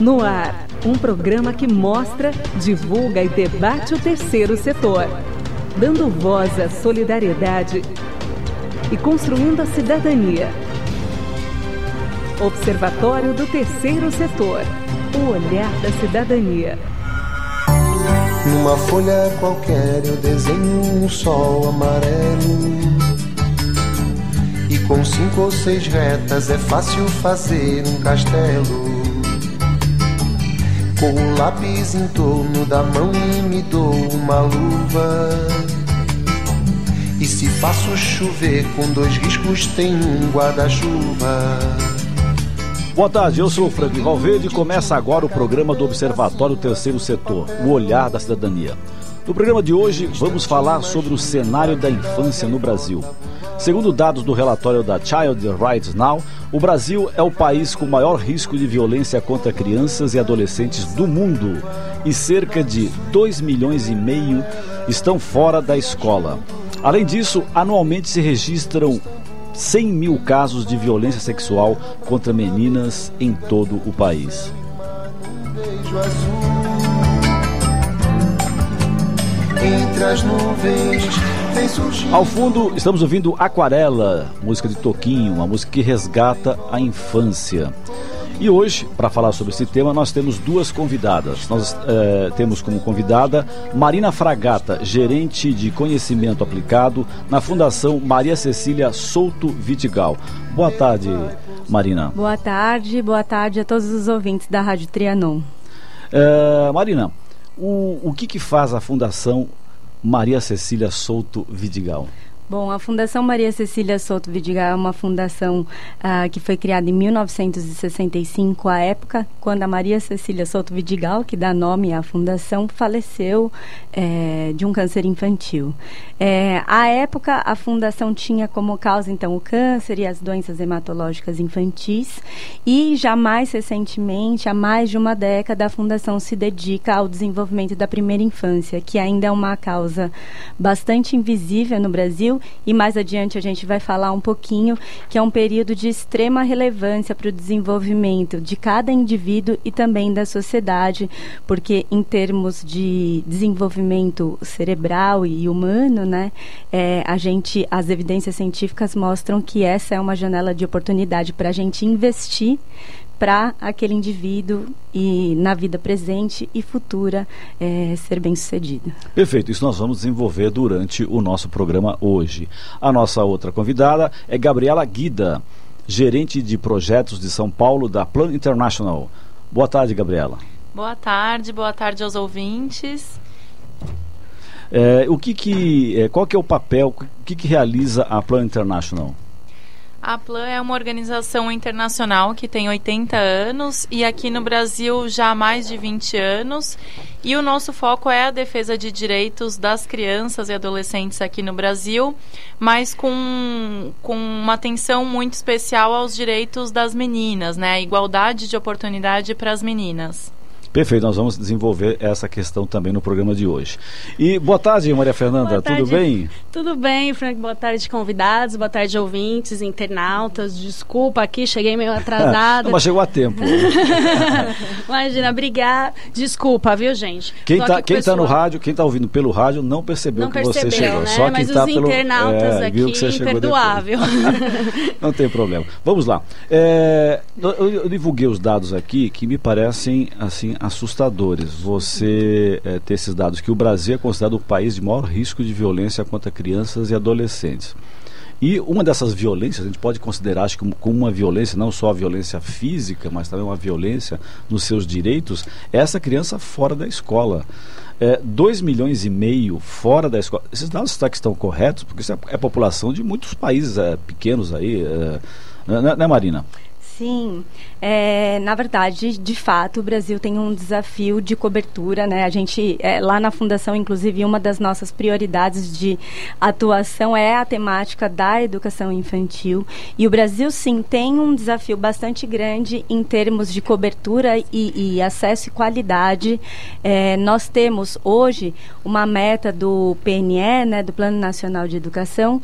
No ar, um programa que mostra, divulga e debate o terceiro setor, dando voz à solidariedade e construindo a cidadania. Observatório do Terceiro Setor. O olhar da cidadania. Numa folha qualquer eu desenho um sol amarelo. E com cinco ou seis retas é fácil fazer um castelo. Com o lápis em torno da mão e me dou uma luva. E se faço chover com dois riscos, tem um guarda-chuva. Boa tarde, eu sou o Franklin Valverde e começa agora o programa do Observatório Terceiro Setor, o Olhar da Cidadania. No programa de hoje, vamos falar sobre o cenário da infância no Brasil. Segundo dados do relatório da Child Rights Now, o Brasil é o país com maior risco de violência contra crianças e adolescentes do mundo e cerca de 2 milhões e meio estão fora da escola. Além disso, anualmente se registram 100 mil casos de violência sexual contra meninas em todo o país. beijo Ao fundo, estamos ouvindo Aquarela, música de Toquinho, uma música que resgata a infância. E hoje, para falar sobre esse tema, nós temos duas convidadas. Nós eh, temos como convidada Marina Fragata, gerente de conhecimento aplicado na Fundação Maria Cecília Souto Vitigal. Boa tarde, Marina. Boa tarde, boa tarde a todos os ouvintes da Rádio Trianon. Eh, Marina, o, o que, que faz a Fundação Maria Cecília Souto Vidigal? Bom, a Fundação Maria Cecília Souto Vidigal é uma fundação ah, que foi criada em 1965, à época quando a Maria Cecília Souto Vidigal, que dá nome à fundação, faleceu eh, de um câncer infantil. Eh, à época, a fundação tinha como causa, então, o câncer e as doenças hematológicas infantis e já mais recentemente, há mais de uma década, a fundação se dedica ao desenvolvimento da primeira infância, que ainda é uma causa bastante invisível no Brasil e mais adiante a gente vai falar um pouquinho que é um período de extrema relevância para o desenvolvimento de cada indivíduo e também da sociedade, porque em termos de desenvolvimento cerebral e humano, né, é, a gente, as evidências científicas mostram que essa é uma janela de oportunidade para a gente investir para aquele indivíduo e na vida presente e futura é, ser bem sucedido. Perfeito, isso nós vamos desenvolver durante o nosso programa hoje. A nossa outra convidada é Gabriela Guida, gerente de projetos de São Paulo da Plan International. Boa tarde, Gabriela. Boa tarde, boa tarde aos ouvintes. É, o que que, é, qual que é o papel, o que, que realiza a Plan International? A Plan é uma organização internacional que tem 80 anos e aqui no Brasil já há mais de 20 anos. E o nosso foco é a defesa de direitos das crianças e adolescentes aqui no Brasil, mas com, com uma atenção muito especial aos direitos das meninas, né? Igualdade de oportunidade para as meninas. Perfeito, nós vamos desenvolver essa questão também no programa de hoje. E boa tarde, Maria Fernanda, Boa tudo tarde. bem? Tudo bem, Frank? Boa tarde, convidados. Boa tarde, ouvintes, internautas. Desculpa aqui, cheguei meio atrasada. Não, mas chegou a tempo. Imagina, brigar. Desculpa, viu, gente? Quem está quem tá no rádio, quem está ouvindo pelo rádio, não percebeu Não que você percebeu, chegou. né? Só quem Mas está os pelo internautas é, que aqui, você chegou imperdoável. não tem problema. Vamos lá. É, eu, eu divulguei os dados aqui que me parecem assim assustadores. Você é, ter esses dados que o Brasil é considerado o país de maior risco de violência contra crianças e adolescentes. E uma dessas violências, a gente pode considerar acho como- uma violência, não só a violência física, mas também uma violência nos seus direitos, é essa criança fora da escola. 2 milhões e meio fora da escola. Esses dados será que estão corretos? Porque isso é, é população de muitos países é, pequenos aí, é, né, né, Marina? Sim, é, na verdade, de fato, o Brasil tem um desafio de cobertura, né? A gente, é, lá na Fundação, inclusive, uma das nossas prioridades de atuação é a temática da educação infantil. E o Brasil, sim, tem um desafio bastante grande em termos de cobertura e, e acesso e qualidade. É, nós temos hoje uma meta do PNE, né, do Plano Nacional de Educação,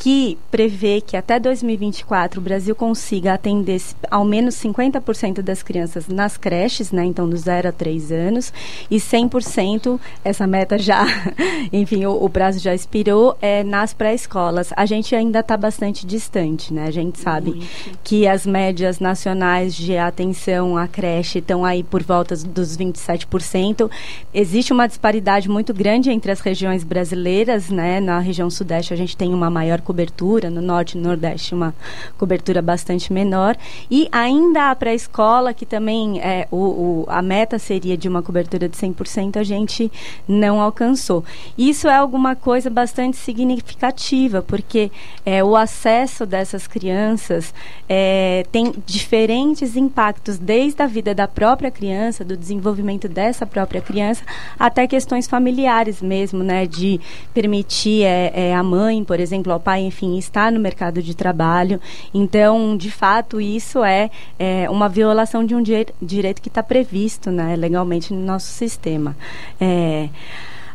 que prevê que até 2024 o Brasil consiga atender ao menos 50% das crianças nas creches, né, então dos 0 a 3 anos, e 100%, essa meta já, enfim, o, o prazo já expirou, é, nas pré-escolas. A gente ainda está bastante distante, né? A gente sabe Muito. que as médias nacionais de atenção à creche estão aí por volta dos 27%. Existe uma disparidade muito grande entre as regiões brasileiras, né? Na região sudeste a gente tem uma maior cobertura, no norte e nordeste uma cobertura bastante menor. E ainda a pré-escola, que também é, o, o, a meta seria de uma cobertura de 100%, a gente não alcançou. Isso é alguma coisa bastante significativa, porque é, o acesso dessas crianças é, tem diferentes impactos, desde a vida da própria criança, do desenvolvimento dessa própria criança, até questões familiares mesmo, né? De permitir é, é, a mãe, por exemplo, ao pai, enfim, estar no mercado de trabalho. Então, de fato, isso é, é uma violação de um direito que está previsto né, legalmente no nosso sistema. É,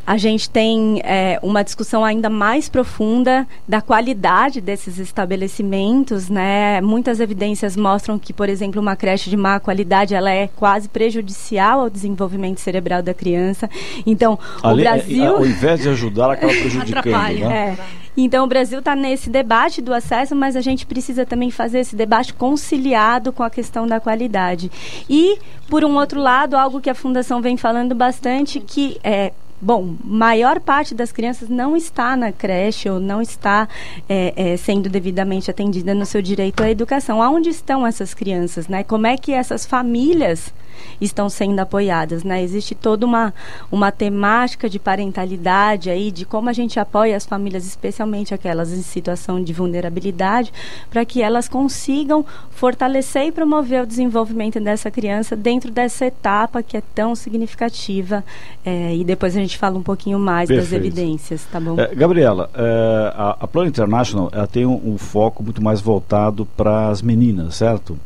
a gente tem é, uma discussão ainda mais profunda da qualidade desses estabelecimentos, né? Muitas evidências mostram que, por exemplo, uma creche de má qualidade ela é quase prejudicial ao desenvolvimento cerebral da criança. Então, o é, Brasil, ao invés de ajudar, ela acaba prejudicando, né? É. Então, o Brasil está nesse debate do acesso, mas a gente precisa também fazer esse debate conciliado com a questão da qualidade. E, por um outro lado, algo que a Fundação vem falando bastante, que é Bom, maior parte das crianças não está na creche ou não está é, é, sendo devidamente atendida no seu direito à educação. Aonde estão essas crianças, né? Como é que essas famílias estão sendo apoiadas, né? Existe toda uma, uma temática de parentalidade aí, de como a gente apoia as famílias, especialmente aquelas em situação de vulnerabilidade, para que elas consigam fortalecer e promover o desenvolvimento dessa criança dentro dessa etapa que é tão significativa. É, e depois a gente fala um pouquinho mais Perfeito. das evidências, tá bom? É, Gabriela, é, a, a Plan International ela tem um, um foco muito mais voltado para as meninas, certo?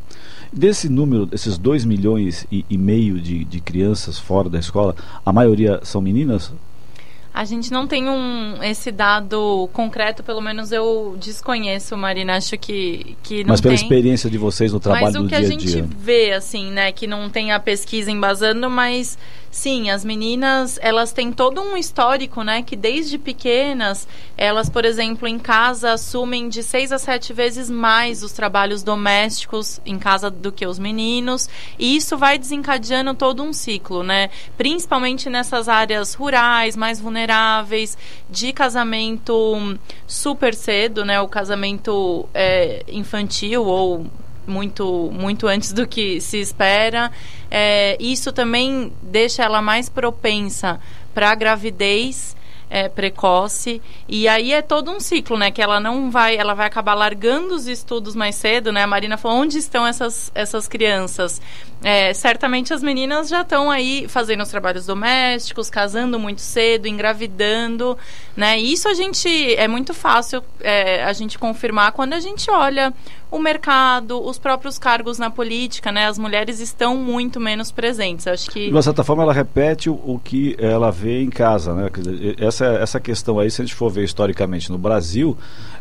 Desse número, esses 2 milhões e, e meio de, de crianças fora da escola, a maioria são meninas? A gente não tem um, esse dado concreto, pelo menos eu desconheço, Marina. Acho que, que não Mas pela tem. experiência de vocês no trabalho do dia a dia Mas o que a gente vê, assim, né, que não tem a pesquisa embasando, mas Sim, as meninas, elas têm todo um histórico, né? Que desde pequenas, elas, por exemplo, em casa assumem de seis a sete vezes mais os trabalhos domésticos em casa do que os meninos. E isso vai desencadeando todo um ciclo, né? Principalmente nessas áreas rurais, mais vulneráveis, de casamento super cedo, né? O casamento é, infantil ou muito, muito antes do que se espera. É, isso também deixa ela mais propensa para a gravidez é, precoce e aí é todo um ciclo, né? Que ela não vai, ela vai acabar largando os estudos mais cedo, né? A Marina falou onde estão essas essas crianças. É, certamente as meninas já estão aí fazendo os trabalhos domésticos, casando muito cedo, engravidando, né? Isso a gente é muito fácil é, a gente confirmar quando a gente olha o mercado, os próprios cargos na política, né? As mulheres estão muito menos presentes. Acho que de uma certa forma ela repete o, o que ela vê em casa, né? Essa essa questão aí, se a gente for ver historicamente no Brasil,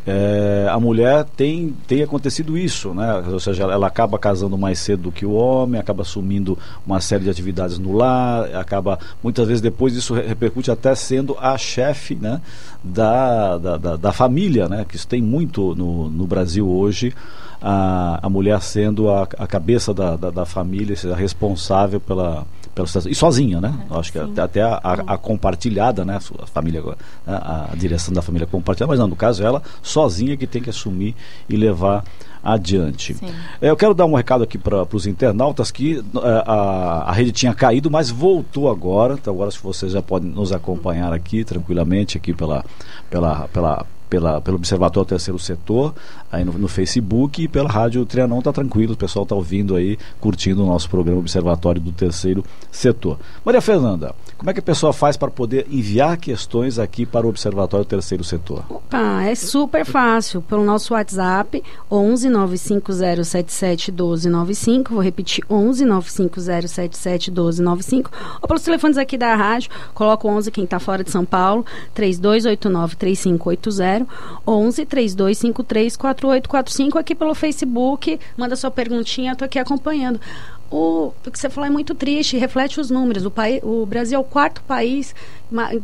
é, a mulher tem tem acontecido isso, né? Ou seja, ela acaba casando mais cedo do que o homem, acaba assumindo uma série de atividades no lar, acaba muitas vezes depois isso repercute até sendo a chefe, né? Da, da, da, da família, né? Que isso tem muito no, no Brasil hoje a, a mulher sendo a, a cabeça da, da, da família, a responsável pela, pela situação. E sozinha, né? É, Acho que até, até a, a, a, compartilhada, né? A família, né? a, a, direção da família compartilhada, mas não, no caso ela sozinha que tem que assumir e levar adiante. É, eu quero dar um recado aqui para os internautas que é, a, a rede tinha caído, mas voltou agora. Então agora se vocês já podem nos acompanhar aqui tranquilamente aqui pela, pela, pela pela, pelo Observatório Terceiro Setor, aí no, no Facebook e pela Rádio Trianon, tá tranquilo, o pessoal tá ouvindo aí, curtindo o nosso programa Observatório do Terceiro Setor. Maria Fernanda, como é que a pessoa faz para poder enviar questões aqui para o Observatório Terceiro Setor? Opa, é super fácil, pelo nosso WhatsApp, 11 95077 1295, vou repetir, 11 95077 1295, ou pelos telefones aqui da rádio, coloca o 11 quem está fora de São Paulo, 3289 3580, 3500 11 3253 4845 aqui pelo Facebook. Manda sua perguntinha, tô aqui acompanhando. O, que você falou é muito triste, reflete os números. O, país, o Brasil é o quarto país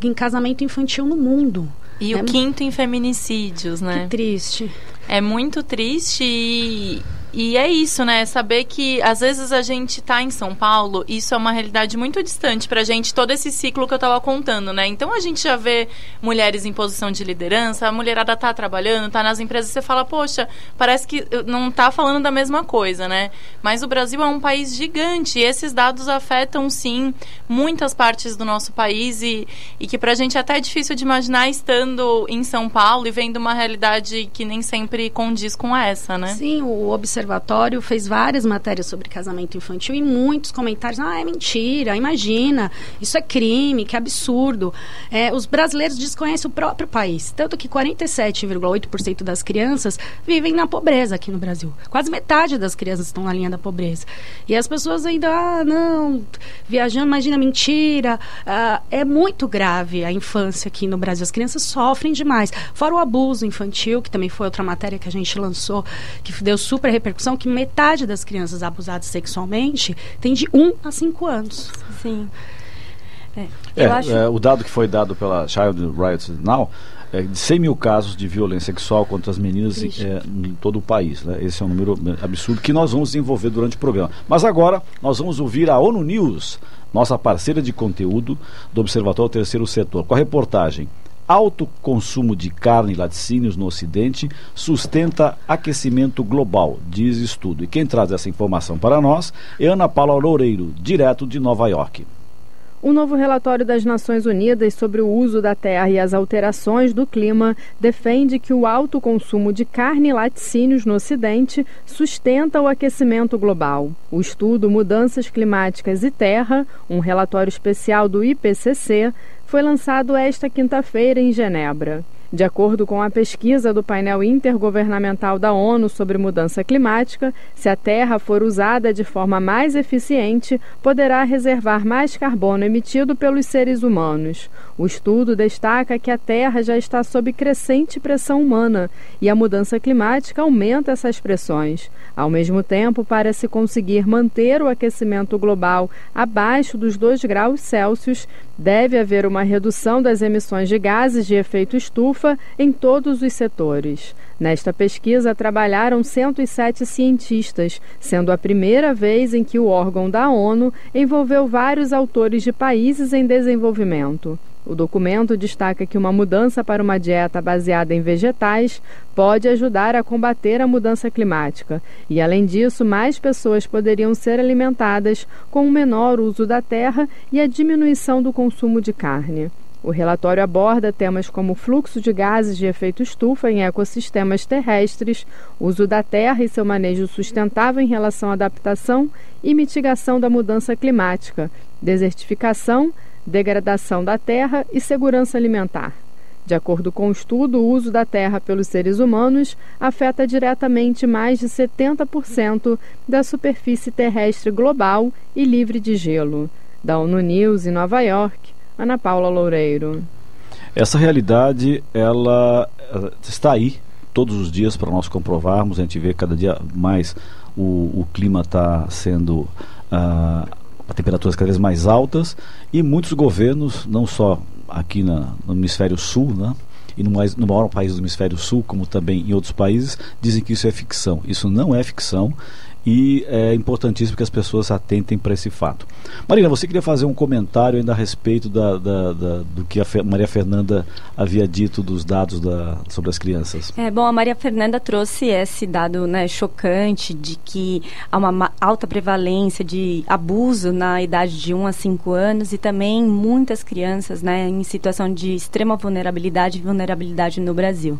em casamento infantil no mundo. E é, o quinto em feminicídios, né? Que triste. É muito triste e, e é isso, né? Saber que às vezes a gente tá em São Paulo, isso é uma realidade muito distante pra gente, todo esse ciclo que eu tava contando, né? Então a gente já vê mulheres em posição de liderança, a mulherada tá trabalhando, tá nas empresas, você fala, poxa, parece que não tá falando da mesma coisa, né? Mas o Brasil é um país gigante e esses dados afetam, sim, muitas partes do nosso país e, e que pra gente até é difícil de imaginar estando em São Paulo e vendo uma realidade que nem sempre condiz com essa, né? Sim, o observador Observatório fez várias matérias sobre casamento infantil e muitos comentários. Ah, é mentira, imagina, isso é crime, que absurdo. É, os brasileiros desconhecem o próprio país. Tanto que 47,8% das crianças vivem na pobreza aqui no Brasil. Quase metade das crianças estão na linha da pobreza. E as pessoas ainda, ah, não, viajando, imagina, mentira. Ah, é muito grave a infância aqui no Brasil. As crianças sofrem demais. Fora o abuso infantil, que também foi outra matéria que a gente lançou, que deu super repercussão que metade das crianças abusadas sexualmente tem de 1 a 5 anos. Sim. É, é, acho... é, o dado que foi dado pela Child Rights Now é de 100 mil casos de violência sexual contra as meninas é, em todo o país. Né? Esse é um número absurdo que nós vamos desenvolver durante o programa. Mas agora nós vamos ouvir a ONU News, nossa parceira de conteúdo do Observatório Terceiro Setor, com a reportagem alto consumo de carne e laticínios no Ocidente sustenta aquecimento global, diz estudo. E quem traz essa informação para nós é Ana Paula Loureiro, direto de Nova York. O novo relatório das Nações Unidas sobre o uso da terra e as alterações do clima defende que o alto consumo de carne e laticínios no Ocidente sustenta o aquecimento global. O estudo Mudanças Climáticas e Terra, um relatório especial do IPCC, foi lançado esta quinta-feira em Genebra. De acordo com a pesquisa do painel intergovernamental da ONU sobre mudança climática, se a Terra for usada de forma mais eficiente, poderá reservar mais carbono emitido pelos seres humanos. O estudo destaca que a Terra já está sob crescente pressão humana e a mudança climática aumenta essas pressões. Ao mesmo tempo, para se conseguir manter o aquecimento global abaixo dos 2 graus Celsius, deve haver uma redução das emissões de gases de efeito estufa em todos os setores. Nesta pesquisa trabalharam 107 cientistas, sendo a primeira vez em que o órgão da ONU envolveu vários autores de países em desenvolvimento. O documento destaca que uma mudança para uma dieta baseada em vegetais pode ajudar a combater a mudança climática e, além disso, mais pessoas poderiam ser alimentadas com um menor uso da terra e a diminuição do consumo de carne. O relatório aborda temas como fluxo de gases de efeito estufa em ecossistemas terrestres, uso da terra e seu manejo sustentável em relação à adaptação e mitigação da mudança climática, desertificação, degradação da terra e segurança alimentar. De acordo com o estudo, o uso da terra pelos seres humanos afeta diretamente mais de 70% da superfície terrestre global e livre de gelo. Da ONU News em Nova York, Ana Paula Loureiro. Essa realidade, ela está aí todos os dias para nós comprovarmos. A gente vê cada dia mais o, o clima está sendo uh, temperaturas cada vez mais altas e muitos governos, não só aqui na, no hemisfério sul, né, e no, mais, no maior país do hemisfério sul, como também em outros países, dizem que isso é ficção. Isso não é ficção e é importantíssimo que as pessoas atentem para esse fato. Marina, você queria fazer um comentário ainda a respeito da, da, da, do que a Maria Fernanda havia dito dos dados sobre as crianças. É, bom, a Maria Fernanda trouxe esse dado né, chocante de que há uma alta prevalência de abuso na idade de 1 a 5 anos e também muitas crianças né, em situação de extrema vulnerabilidade e vulnerabilidade no Brasil.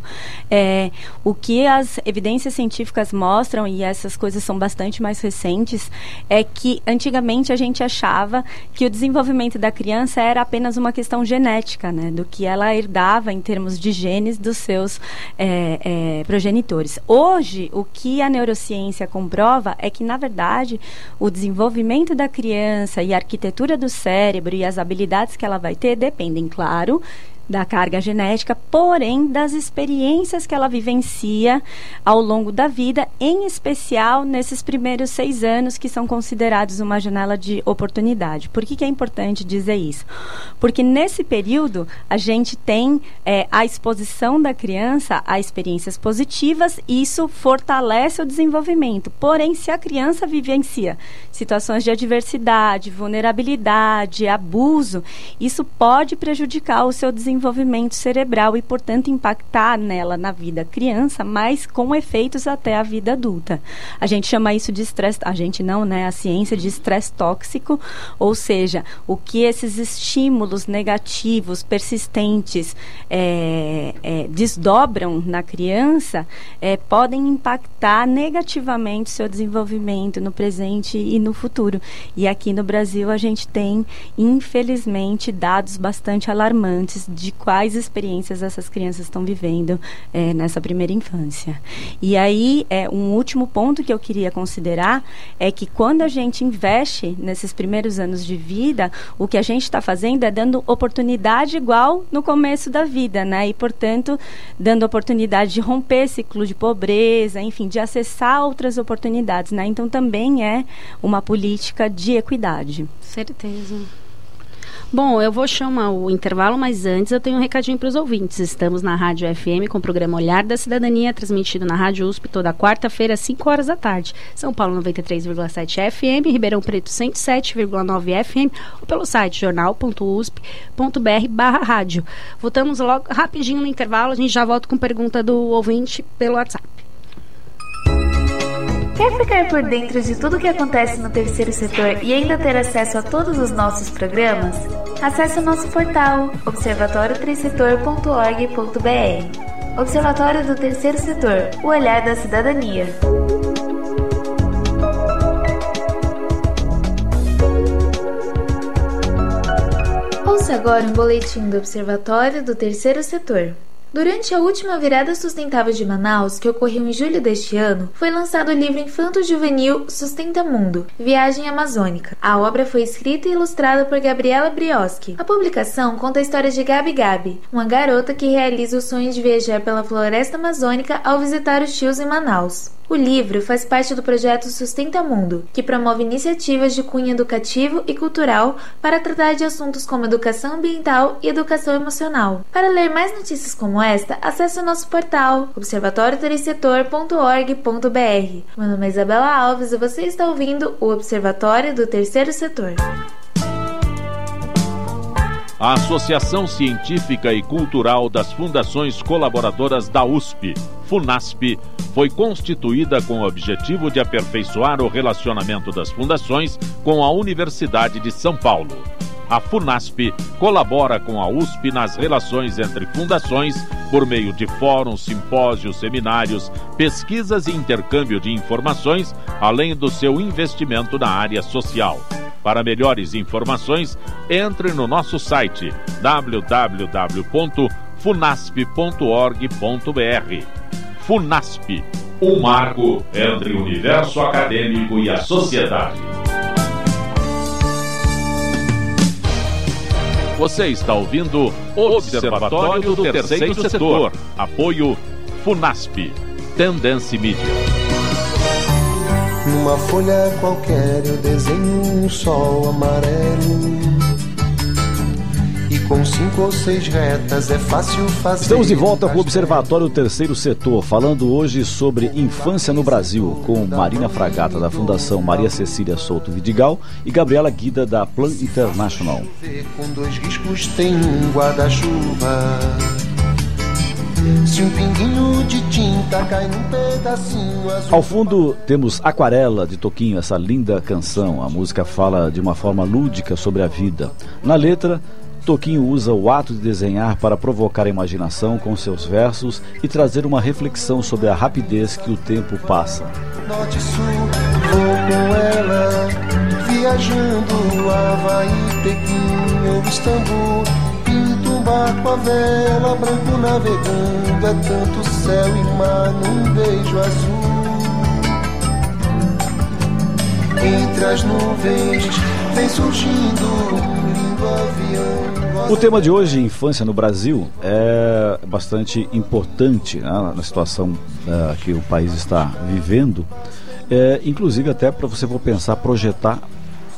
É, o que as evidências científicas mostram, e essas coisas são bastante bastante mais recentes, é que antigamente a gente achava que o desenvolvimento da criança era apenas uma questão genética, né? Do que ela herdava em termos de genes dos seus é, é, progenitores. Hoje, o que a neurociência comprova é que, na verdade, o desenvolvimento da criança e a arquitetura do cérebro e as habilidades que ela vai ter dependem, claro, da carga genética, porém das experiências que ela vivencia ao longo da vida, em especial nesses primeiros seis anos que são considerados uma janela de oportunidade. Por que, que é importante dizer isso? Porque nesse período a gente tem é, a exposição da criança a experiências positivas e isso fortalece o desenvolvimento. Porém, se a criança vivencia situações de adversidade, vulnerabilidade, abuso, isso pode prejudicar o seu desenvolvimento cerebral e, portanto, impactar nela na vida criança, mas com efeitos até a vida adulta. A gente chama isso de estresse, a gente não, né? A ciência de estresse tóxico, ou seja, o que esses estímulos negativos, persistentes, é, é, desdobram na criança, é, podem impactar negativamente seu desenvolvimento no presente e no futuro. E aqui no Brasil a gente tem, infelizmente, dados bastante alarmantes de quais experiências essas crianças estão vivendo é, nessa primeira infância. E aí, é, um último ponto que eu queria considerar é que quando a gente investe nesses primeiros anos de vida, o que a gente está fazendo é dando oportunidade igual no começo da vida, né? E, portanto, dando oportunidade de romper ciclo de pobreza, enfim, de acessar outras oportunidades, né? Então, também é uma política de equidade. Certeza. Bom, eu vou chamar o intervalo, mas antes eu tenho um recadinho para os ouvintes. Estamos na Rádio FM com o programa Olhar da Cidadania, transmitido na Rádio USP toda quarta-feira, às 5 horas da tarde. São Paulo 93,7 FM, Ribeirão Preto 107,9 FM, ou pelo site jornal.usp.br barra rádio. Voltamos logo rapidinho no intervalo, a gente já volta com pergunta do ouvinte pelo WhatsApp. Quer ficar por dentro de tudo o que acontece no terceiro setor e ainda ter acesso a todos os nossos programas? Acesse o nosso portal observatoriotercetor.org.br. Observatório do Terceiro Setor, o olhar da cidadania. Ouça agora um boletim do Observatório do Terceiro Setor. Durante a última virada sustentável de Manaus, que ocorreu em julho deste ano, foi lançado o livro infanto-juvenil Sustenta Mundo Viagem Amazônica. A obra foi escrita e ilustrada por Gabriela Brioski. A publicação conta a história de Gabi Gabi, uma garota que realiza o sonho de viajar pela floresta amazônica ao visitar os tios em Manaus. O livro faz parte do projeto Sustenta Mundo, que promove iniciativas de cunho educativo e cultural para tratar de assuntos como educação ambiental e educação emocional. Para ler mais notícias como esta, acesse o nosso portal observatoriotercetor.org.br. Meu nome é Isabela Alves e você está ouvindo o Observatório do Terceiro Setor. A Associação Científica e Cultural das Fundações Colaboradoras da USP, FUNASP, foi constituída com o objetivo de aperfeiçoar o relacionamento das fundações com a Universidade de São Paulo. A FUNASP colabora com a USP nas relações entre fundações por meio de fóruns, simpósios, seminários, pesquisas e intercâmbio de informações, além do seu investimento na área social. Para melhores informações, entre no nosso site www.funasp.org.br. Funasp, um marco entre o universo acadêmico e a sociedade. Você está ouvindo Observatório do Terceiro Setor. Apoio Funasp. Tendência Mídia. Numa folha qualquer eu desenho um sol amarelo. E com cinco ou seis retas é fácil fazer. Estamos de volta com o Observatório Terceiro Setor, falando hoje sobre infância no Brasil, com Marina Fragata, da Fundação Maria Cecília Souto Vidigal, e Gabriela Guida, da Plan International. Com dois riscos tem um guarda-chuva. Se um pinguinho de tinta cai num pedacinho azul. Ao fundo temos Aquarela de Toquinho, essa linda canção. A música fala de uma forma lúdica sobre a vida. Na letra, Toquinho usa o ato de desenhar para provocar a imaginação com seus versos e trazer uma reflexão sobre a rapidez que o tempo passa. Norte sul, vou com ela, viajando Havaí, Pequim ou Istambul. Barco a vela, branco navegando, é tanto céu e mar num beijo azul. Entre as nuvens vem surgindo um lindo avião O tema de hoje, infância no Brasil, é bastante importante né, na situação uh, que o país está vivendo, é, inclusive até para você for pensar, projetar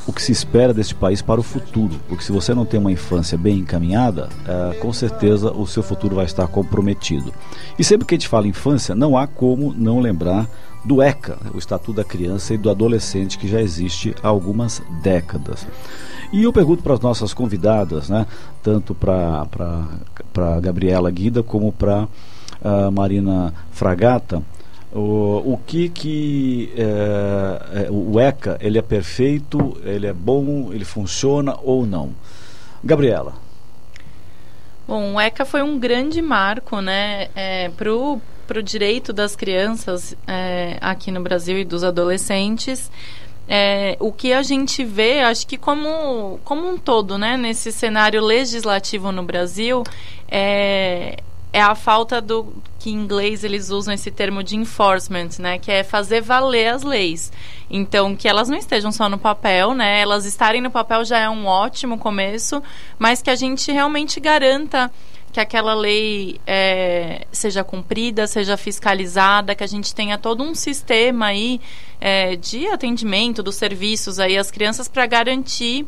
o que se espera deste país para o futuro. Porque se você não tem uma infância bem encaminhada, é, com certeza o seu futuro vai estar comprometido. E sempre que a gente fala infância, não há como não lembrar do ECA, o Estatuto da Criança e do Adolescente, que já existe há algumas décadas. E eu pergunto para as nossas convidadas, né, tanto para a Gabriela Guida como para a Marina Fragata, o, o que que é, é, o ECA ele é perfeito, ele é bom, ele funciona ou não? Gabriela. Bom, o ECA foi um grande marco, né, é, para o direito das crianças é, aqui no Brasil e dos adolescentes é, o que a gente vê, acho que como, como um todo, né, nesse cenário legislativo no Brasil, é, é a falta do que em inglês eles usam esse termo de enforcement, né, que é fazer valer as leis. Então, que elas não estejam só no papel, né, elas estarem no papel já é um ótimo começo, mas que a gente realmente garanta que aquela lei é, seja cumprida, seja fiscalizada, que a gente tenha todo um sistema aí é, de atendimento dos serviços aí às crianças para garantir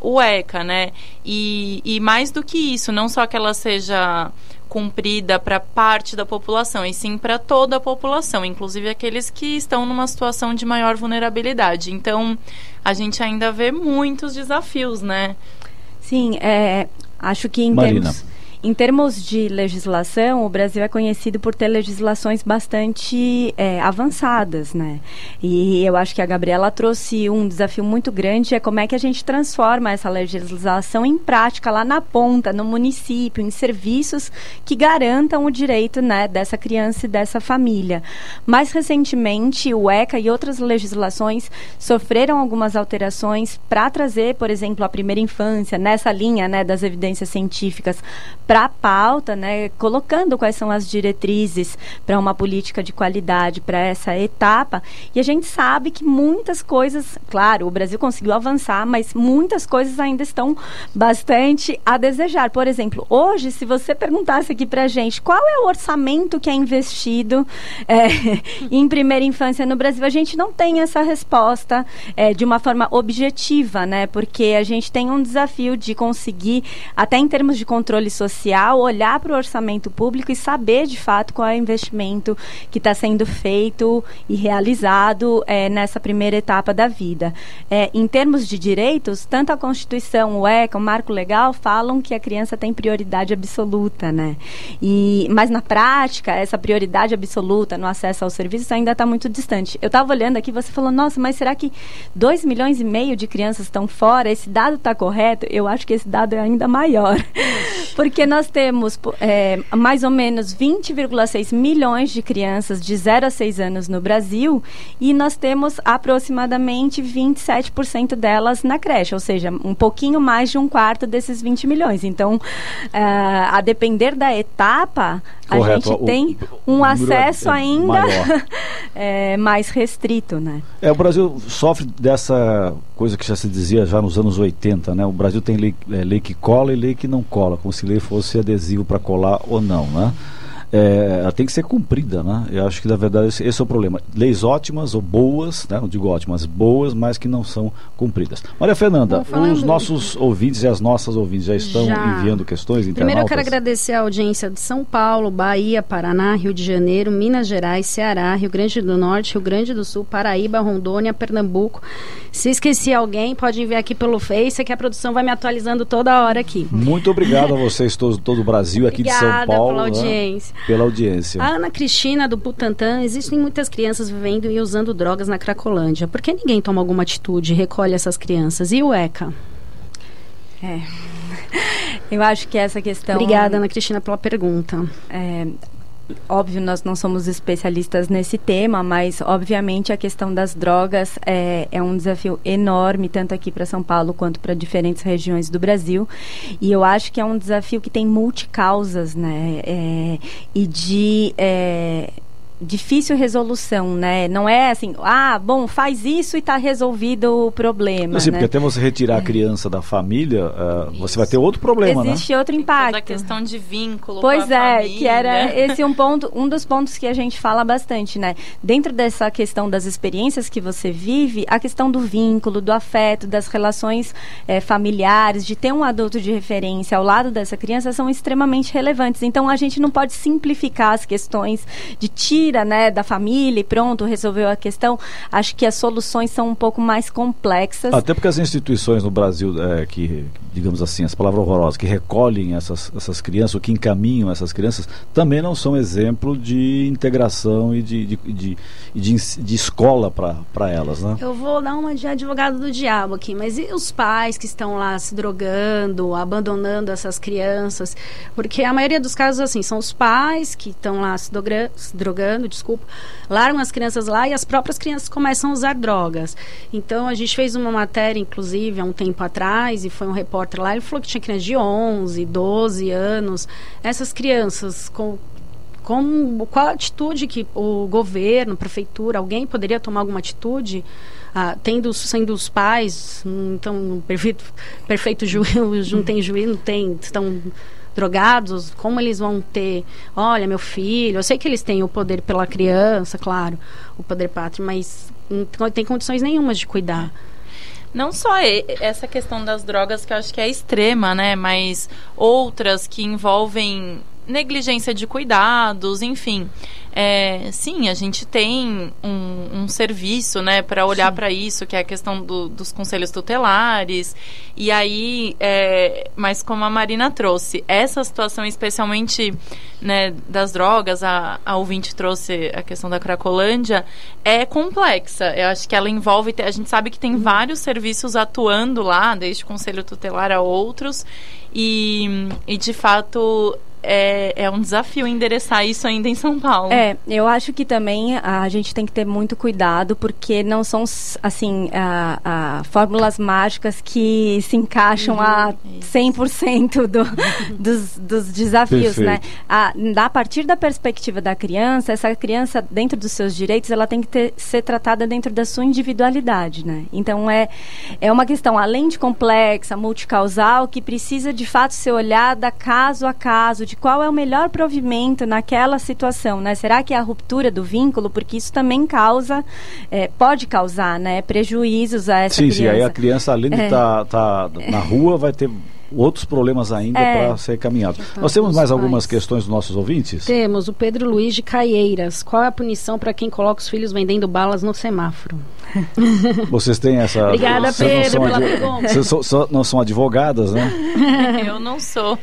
o ECA, né? E, e mais do que isso, não só que ela seja cumprida para parte da população, e sim para toda a população, inclusive aqueles que estão numa situação de maior vulnerabilidade. Então, a gente ainda vê muitos desafios, né? Sim, é, acho que em Marina. termos em termos de legislação, o Brasil é conhecido por ter legislações bastante é, avançadas, né? E eu acho que a Gabriela trouxe um desafio muito grande, é como é que a gente transforma essa legislação em prática lá na ponta, no município, em serviços que garantam o direito né, dessa criança e dessa família. Mais recentemente, o ECA e outras legislações sofreram algumas alterações para trazer, por exemplo, a primeira infância nessa linha né, das evidências científicas para a pauta, né, colocando quais são as diretrizes para uma política de qualidade para essa etapa. E a gente sabe que muitas coisas, claro, o Brasil conseguiu avançar, mas muitas coisas ainda estão bastante a desejar. Por exemplo, hoje, se você perguntasse aqui para a gente qual é o orçamento que é investido é, em primeira infância no Brasil, a gente não tem essa resposta é, de uma forma objetiva, né? Porque a gente tem um desafio de conseguir, até em termos de controle social, olhar para o orçamento público e saber de fato qual é o investimento que está sendo feito e realizado é, nessa primeira etapa da vida. É, em termos de direitos, tanto a Constituição, o ECA, o Marco Legal falam que a criança tem prioridade absoluta, né? E, mas na prática, essa prioridade absoluta no acesso aos serviços ainda está muito distante. Eu estava olhando aqui, você falou, nossa, mas será que 2 milhões e meio de crianças estão fora? Esse dado está correto? Eu acho que esse dado é ainda maior. Porque nós temos é, mais ou menos 20,6 milhões de crianças de 0 a 6 anos no Brasil e nós temos aproximadamente 27% delas na creche, ou seja, um pouquinho mais de um quarto desses 20 milhões. Então, uh, a depender da etapa, Correto. a gente tem um acesso ainda é, mais restrito, né? É, o Brasil sofre dessa coisa que já se dizia já nos anos 80, né? O Brasil tem lei, é, lei que cola e lei que não cola, como se lei fosse adesivo para colar ou não, né? é, ela tem que ser cumprida, né? Eu acho que na verdade esse, esse é o problema. Leis ótimas ou boas, né? não digo ótimas, boas, mas que não são cumpridas. Maria Fernanda, Bom, os nossos ouvintes e as nossas ouvintes já estão já. enviando questões Primeiro eu quero agradecer a audiência de São Paulo, Bahia, Paraná, Rio de Janeiro, Minas Gerais, Ceará, Rio Grande do Norte, Rio Grande do Sul, Paraíba, Rondônia, Pernambuco. Se esqueci alguém, pode enviar aqui pelo Face, que a produção vai me atualizando toda hora aqui. Muito obrigado a vocês todos, todo o Brasil, aqui Obrigada de São Paulo. pela né? audiência. Né? pela audiência. A Ana Cristina, do Butantã, existem muitas crianças vivendo e usando drogas na Cracolândia. Por que ninguém toma alguma atitude e recolhe essas crianças? E o ECA? É. Eu acho que essa questão. Obrigada, Ana Cristina, pela pergunta. É, óbvio, nós não somos especialistas nesse tema, mas obviamente a questão das drogas é, é um desafio enorme, tanto aqui para São Paulo quanto para diferentes regiões do Brasil. E eu acho que é um desafio que tem multicausas, né? É, e de. É, difícil resolução, né? Não é assim, ah, bom, faz isso e está resolvido o problema. Sim, né? porque até você retirar a criança da família, uh, você vai ter outro problema, Existe né? outro impacto. a questão de vínculo. Pois é, família. que era esse um ponto, um dos pontos que a gente fala bastante, né? Dentro dessa questão das experiências que você vive, a questão do vínculo, do afeto, das relações é, familiares, de ter um adulto de referência ao lado dessa criança são extremamente relevantes. Então a gente não pode simplificar as questões de tira, né, da família e pronto, resolveu a questão. Acho que as soluções são um pouco mais complexas. Até porque as instituições no Brasil é, que, digamos assim, as palavras horrorosas, que recolhem essas, essas crianças, ou que encaminham essas crianças, também não são exemplo de integração e de, de, de, de, de escola para elas, né? Eu vou dar uma de advogado do diabo aqui, mas e os pais que estão lá se drogando, abandonando essas crianças? Porque a maioria dos casos, assim, são os pais que estão lá se, se drogando, desculpa, largam as crianças lá e as próprias crianças começam a usar drogas. Então, a gente fez uma matéria, inclusive, há um tempo atrás, e foi um repórter lá, ele falou que tinha crianças de 11, 12 anos. Essas crianças com como, qual a atitude que o governo, prefeitura, alguém poderia tomar alguma atitude, ah, tendo, sendo os pais, então, perfeito, perfeito juízo, não tem juízo, não tem, estão drogados, como eles vão ter, olha, meu filho, eu sei que eles têm o poder pela criança, claro, o poder pátrio, mas não tem condições nenhumas de cuidar. Não só essa questão das drogas que eu acho que é extrema, né? Mas outras que envolvem negligência de cuidados, enfim. É, sim, a gente tem um, um serviço, né, para olhar para isso, que é a questão do, dos conselhos tutelares. E aí, é, mas como a Marina trouxe, essa situação, especialmente né, das drogas, a, a ouvinte trouxe a questão da Cracolândia, é complexa. Eu acho que ela envolve. A gente sabe que tem vários serviços atuando lá, desde conselho tutelar a outros. E, e de fato é, é um desafio endereçar isso ainda em São Paulo. É, eu acho que também a gente tem que ter muito cuidado, porque não são, assim, a, a fórmulas mágicas que se encaixam uhum, a 100% do, dos, dos desafios, né? A, a partir da perspectiva da criança, essa criança, dentro dos seus direitos, ela tem que ter, ser tratada dentro da sua individualidade, né? Então, é, é uma questão, além de complexa, multicausal, que precisa, de fato, ser olhada caso a caso, de de qual é o melhor provimento naquela situação, né? Será que é a ruptura do vínculo? Porque isso também causa, é, pode causar, né, prejuízos a essa sim, criança. Sim, aí a criança, além de estar é. tá, tá na rua, vai ter outros problemas ainda é. para ser caminhado. Nós temos mais algumas questões dos nossos ouvintes? Temos. O Pedro Luiz de Caieiras. Qual é a punição para quem coloca os filhos vendendo balas no semáforo? Vocês têm essa... Obrigada, Pedro, pela pergunta. Vocês so, so, não são advogadas, né? Eu não sou.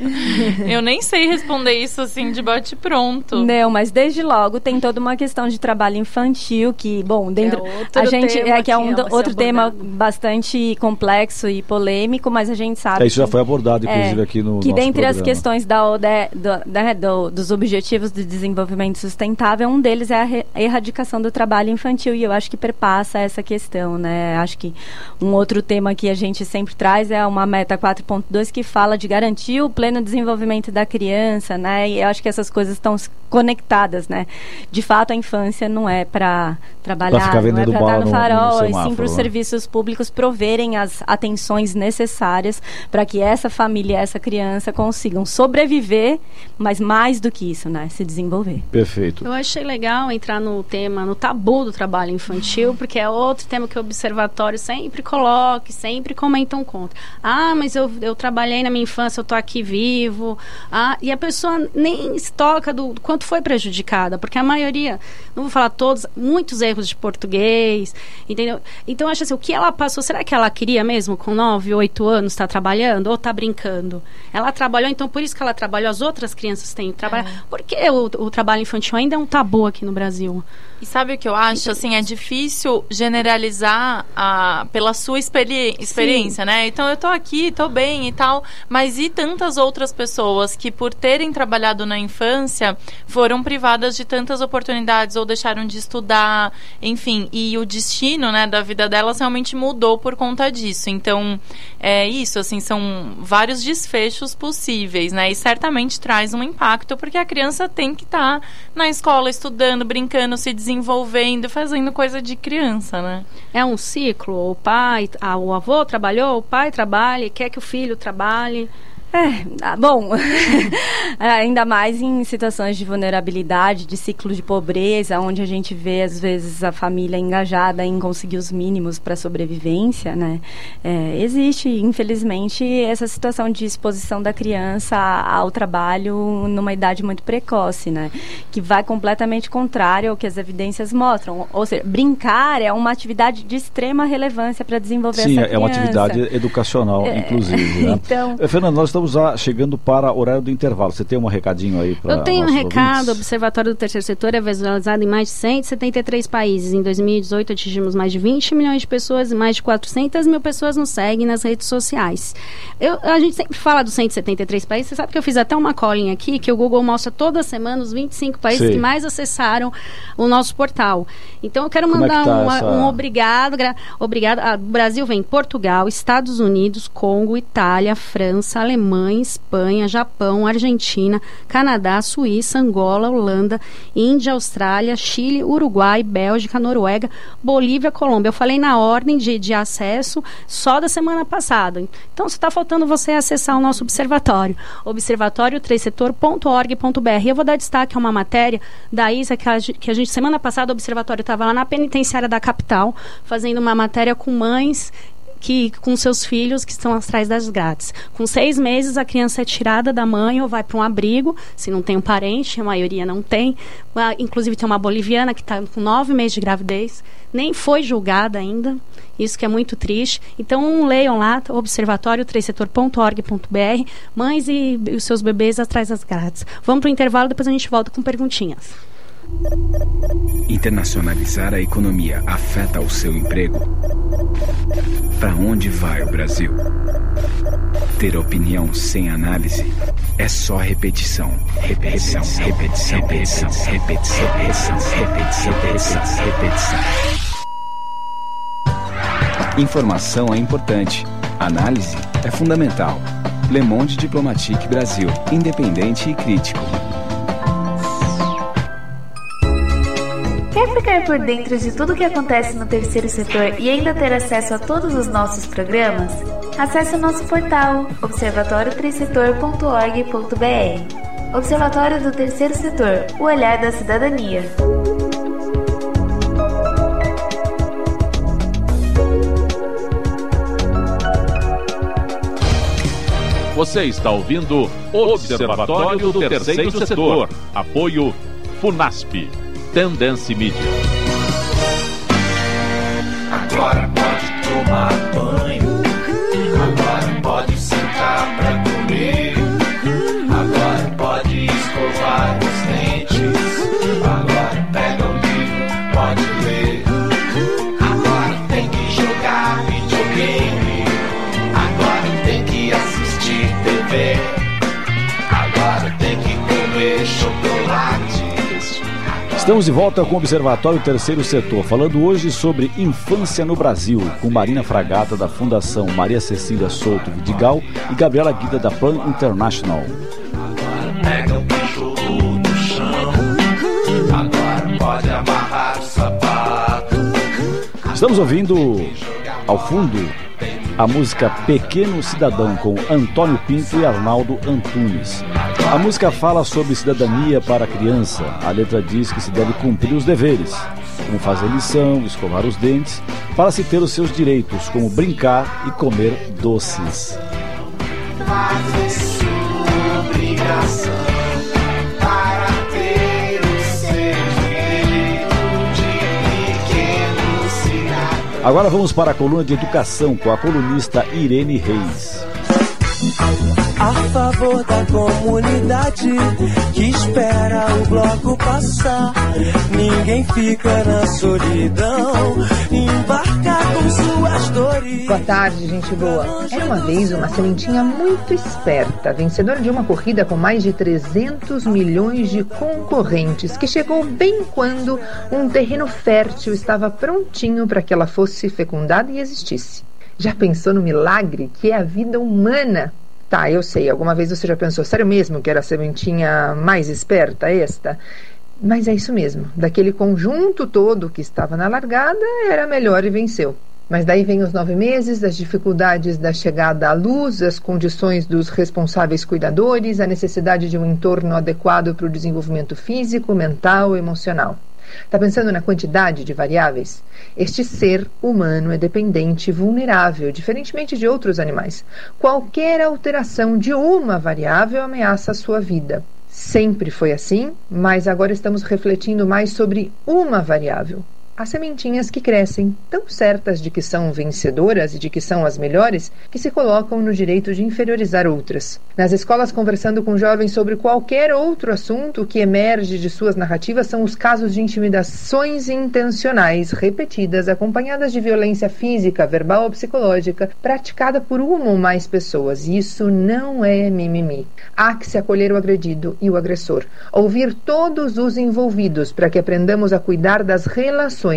Eu nem sei responder isso assim de bate pronto. Não, mas desde logo tem toda uma questão de trabalho infantil que, bom, dentro... É a gente é que é um do, outro tema bastante complexo e polêmico, mas a gente sabe... É, isso já foi abordado, inclusive, é, aqui no Que dentre programa. as questões da ODE, do, né, do, dos Objetivos de Desenvolvimento Sustentável, um deles é a erradicação do trabalho infantil e eu acho que perpassa essa questão, né? Acho que um outro tema que a gente sempre traz é uma meta 4.2 que fala de garantir o pleno desenvolvimento da criança, né? E eu acho que essas coisas estão conectadas, né? De fato, a infância não é para trabalhar, não é para estar no farol, e sim para os né? serviços públicos proverem as atenções necessárias para que essa família, essa criança consigam sobreviver, mas mais do que isso, né? Se desenvolver. Perfeito. Eu achei legal entrar no tema, no tabu do trabalho infantil, porque é outro tema que o observatório sempre coloca, sempre comentam contra. Ah, mas eu, eu trabalhei na minha infância, eu tô aqui vivo. Ah, e a pessoa nem se toca do, do quanto foi prejudicada, porque a maioria, não vou falar todos, muitos erros de português, entendeu? Então, acho assim, o que ela passou, será que ela queria mesmo, com 9, 8 anos, estar tá trabalhando? Ou tá brincando? Ela trabalhou, então por isso que ela trabalhou, as outras crianças têm trabalho. É. Porque o, o trabalho infantil ainda é um tabu aqui no Brasil. E sabe o que eu acho? Assim, é difícil generalizar a, pela sua experi experiência, Sim. né? Então eu tô aqui, tô bem e tal, mas e tantas outras pessoas que por terem trabalhado na infância foram privadas de tantas oportunidades ou deixaram de estudar, enfim, e o destino, né, da vida delas realmente mudou por conta disso. Então, é isso, assim, são vários desfechos possíveis, né? E certamente traz um impacto, porque a criança tem que estar tá na escola estudando, brincando, se desenvolvendo, fazendo coisa de criança, né? É um ciclo. O pai, a, o avô trabalhou, o pai trabalha, quer que o filho trabalhe. É, ah, bom, ainda mais em situações de vulnerabilidade, de ciclo de pobreza, onde a gente vê às vezes a família engajada em conseguir os mínimos para sobrevivência, né? É, existe, infelizmente, essa situação de exposição da criança ao trabalho numa idade muito precoce, né? Que vai completamente contrário ao que as evidências mostram. Ou seja, brincar é uma atividade de extrema relevância para desenvolver Sim, essa criança. é uma atividade educacional, é, inclusive. Né? Então, Fernando, nós estamos estamos já chegando para o horário do intervalo. Você tem um recadinho aí para Eu tenho um recado. O Observatório do Terceiro Setor é visualizado em mais de 173 países. Em 2018 atingimos mais de 20 milhões de pessoas e mais de 400 mil pessoas nos seguem nas redes sociais. Eu, a gente sempre fala dos 173 países. Você sabe que eu fiz até uma colinha aqui que o Google mostra toda semana os 25 países Sim. que mais acessaram o nosso portal. Então eu quero é mandar é tá um, essa... um, obrigado. Obrigado. Ah, o Brasil vem Portugal, Estados Unidos, Congo, Itália, França, Alemanha. Alemanha, Espanha, Japão, Argentina, Canadá, Suíça, Angola, Holanda, Índia, Austrália, Chile, Uruguai, Bélgica, Noruega, Bolívia, Colômbia. Eu falei na ordem de, de acesso só da semana passada. Então, se está faltando você acessar o nosso observatório, observatório3setor.org.br. Eu vou dar destaque a uma matéria da ISA que a, que a gente, semana passada, o observatório estava lá na penitenciária da capital, fazendo uma matéria com mães que com seus filhos que estão atrás das grades. Com seis meses, a criança é tirada da mãe ou vai para um abrigo, se não tem um parente, a maioria não tem. Inclusive, tem uma boliviana que está com nove meses de gravidez, nem foi julgada ainda, isso que é muito triste. Então, leiam lá, observatório setor.org.br, mães e os seus bebês atrás das grades. Vamos para o intervalo, depois a gente volta com perguntinhas. Internacionalizar a economia afeta o seu emprego? Para onde vai o Brasil? Ter opinião sem análise é só repetição. Repetição, repetição, repetição, repetição, repetição, repetição, repetição, repetição. Informação é importante. Análise é fundamental. Le Monde Diplomatique Brasil, independente e crítico. Ficar por dentro de tudo o que acontece no terceiro setor e ainda ter acesso a todos os nossos programas? Acesse o nosso portal observatório3setor.org.br. Observatório do Terceiro Setor, o olhar da cidadania. Você está ouvindo Observatório do Terceiro Setor. Apoio FUNASP. Tendência Mídia. Agora pode tomar banho. Estamos de volta com o Observatório Terceiro Setor, falando hoje sobre infância no Brasil, com Marina Fragata, da Fundação Maria Cecília Souto Vidigal e Gabriela Guida, da Plan International. Estamos ouvindo ao fundo a música Pequeno Cidadão com Antônio Pinto e Arnaldo Antunes. A música fala sobre cidadania para a criança. A letra diz que se deve cumprir os deveres, como fazer lição, escovar os dentes, para se ter os seus direitos, como brincar e comer doces. Agora vamos para a coluna de educação com a colunista Irene Reis a favor da comunidade que espera o bloco passar. Ninguém fica na solidão, embarcar com suas dores. Boa tarde, gente boa. Era uma vez uma sementinha muito esperta, vencedora de uma corrida com mais de 300 milhões de concorrentes, que chegou bem quando um terreno fértil estava prontinho para que ela fosse fecundada e existisse. Já pensou no milagre que é a vida humana? Tá, eu sei. Alguma vez você já pensou, sério mesmo que era a sementinha mais esperta esta? Mas é isso mesmo. Daquele conjunto todo que estava na largada, era melhor e venceu. Mas daí vem os nove meses, as dificuldades da chegada à luz, as condições dos responsáveis cuidadores, a necessidade de um entorno adequado para o desenvolvimento físico, mental emocional. Está pensando na quantidade de variáveis? Este ser humano é dependente e vulnerável, diferentemente de outros animais. Qualquer alteração de uma variável ameaça a sua vida. Sempre foi assim, mas agora estamos refletindo mais sobre uma variável, as sementinhas que crescem, tão certas de que são vencedoras e de que são as melhores, que se colocam no direito de inferiorizar outras. Nas escolas, conversando com jovens sobre qualquer outro assunto, o que emerge de suas narrativas são os casos de intimidações intencionais, repetidas, acompanhadas de violência física, verbal ou psicológica, praticada por uma ou mais pessoas. Isso não é mimimi. Há que se acolher o agredido e o agressor, ouvir todos os envolvidos para que aprendamos a cuidar das relações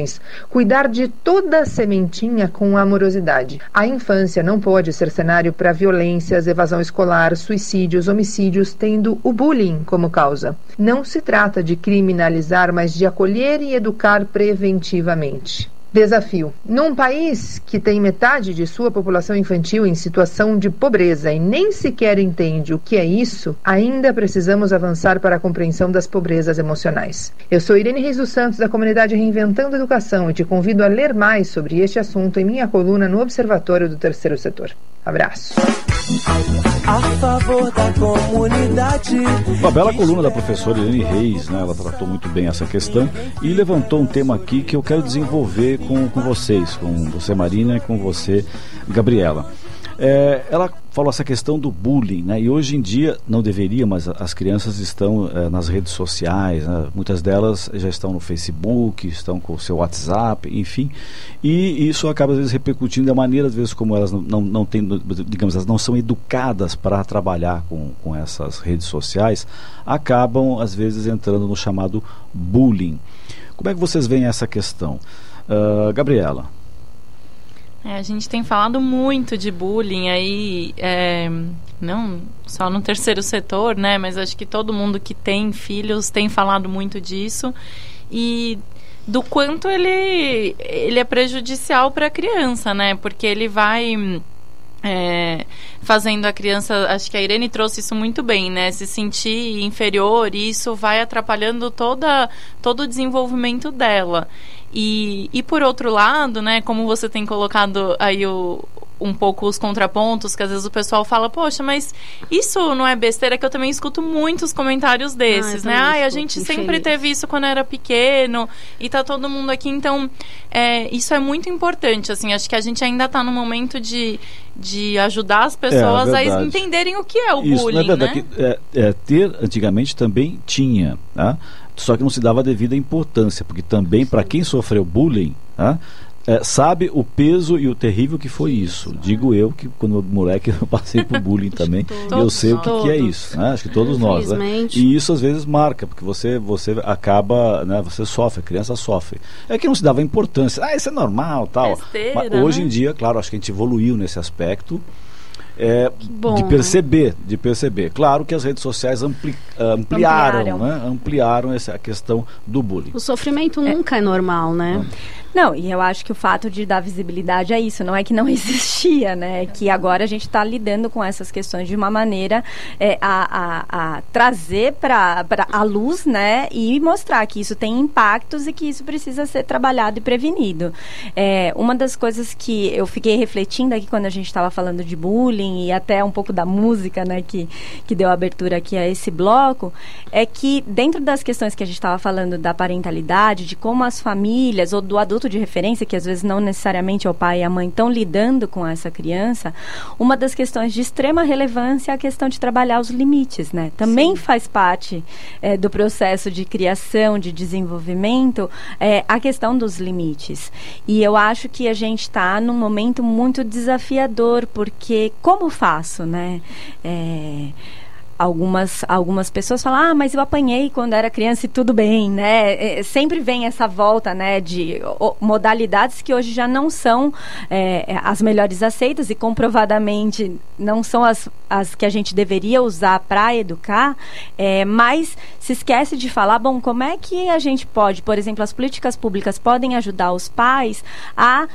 cuidar de toda sementinha com amorosidade. A infância não pode ser cenário para violências, evasão escolar, suicídios, homicídios, tendo o bullying como causa. Não se trata de criminalizar, mas de acolher e educar preventivamente. Desafio. Num país que tem metade de sua população infantil em situação de pobreza e nem sequer entende o que é isso, ainda precisamos avançar para a compreensão das pobrezas emocionais. Eu sou Irene Reis dos Santos, da comunidade Reinventando Educação, e te convido a ler mais sobre este assunto em minha coluna no Observatório do Terceiro Setor. Abraço. A favor da comunidade. Uma bela coluna da professora Irene Reis, né? Ela tratou muito bem essa questão e levantou um tema aqui que eu quero desenvolver com, com vocês, com você, Marina, e com você, Gabriela. É, ela falou essa questão do bullying, né? E hoje em dia não deveria, mas as crianças estão é, nas redes sociais, né? muitas delas já estão no Facebook, estão com o seu WhatsApp, enfim, e isso acaba às vezes repercutindo da maneira às vezes como elas não, não, não têm, digamos, elas não são educadas para trabalhar com, com essas redes sociais, acabam às vezes entrando no chamado bullying. Como é que vocês veem essa questão, uh, Gabriela? É, a gente tem falado muito de bullying aí, é, não só no terceiro setor, né? Mas acho que todo mundo que tem filhos tem falado muito disso e do quanto ele, ele é prejudicial para a criança, né? Porque ele vai é, fazendo a criança, acho que a Irene trouxe isso muito bem, né? Se sentir inferior e isso vai atrapalhando toda, todo o desenvolvimento dela. E, e por outro lado, né, como você tem colocado aí o, um pouco os contrapontos, que às vezes o pessoal fala, poxa, mas isso não é besteira, que eu também escuto muitos comentários desses, ah, né? Ai, a gente sempre teve isso quando era pequeno e tá todo mundo aqui, então é, isso é muito importante, assim, acho que a gente ainda tá no momento de, de ajudar as pessoas é, a entenderem o que é o isso, bullying, é verdade, né? É, é, ter, antigamente também tinha, tá? Só que não se dava a devida importância, porque também para quem sofreu bullying, tá? é, sabe o peso e o terrível que foi isso. Digo eu que quando moleque eu passei por bullying também, eu sei o que, que, é isso. Né? Acho que todos nós. Né? E isso às vezes marca, porque você, você acaba, né? você sofre, a criança sofre. É que não se dava importância. Ah, isso é normal, tal. Besteira, Mas hoje né? em dia, claro, acho que a gente evoluiu nesse aspecto. É, Bom, de né? perceber, né? de perceber. Claro que as redes sociais ampli, ampliaram, ampliaram. Né? ampliaram essa questão do bullying. O sofrimento é. nunca é normal, né? Não, e eu acho que o fato de dar visibilidade é isso, não é que não existia, né? É que agora a gente está lidando com essas questões de uma maneira é, a, a, a, trazer para a luz, né? E mostrar que isso tem impactos e que isso precisa ser trabalhado e prevenido. É, uma das coisas que eu fiquei refletindo aqui quando a gente estava falando de bullying e até um pouco da música, né? Que, que deu abertura aqui a esse bloco, é que dentro das questões que a gente estava falando da parentalidade, de como as famílias ou do adulto de referência, que às vezes não necessariamente é o pai e a mãe estão lidando com essa criança, uma das questões de extrema relevância é a questão de trabalhar os limites, né? Também Sim. faz parte é, do processo de criação, de desenvolvimento, é, a questão dos limites. E eu acho que a gente está num momento muito desafiador, porque como faço, né? É, algumas, algumas pessoas falam, ah, mas eu apanhei quando era criança e tudo bem, né? É, sempre vem essa volta, né, de o, modalidades que hoje já não são é, as melhores aceitas e comprovadamente não são as, as que a gente deveria usar para educar, é, mas se esquece de falar, bom, como é que a gente pode, por exemplo, as políticas públicas podem ajudar os pais a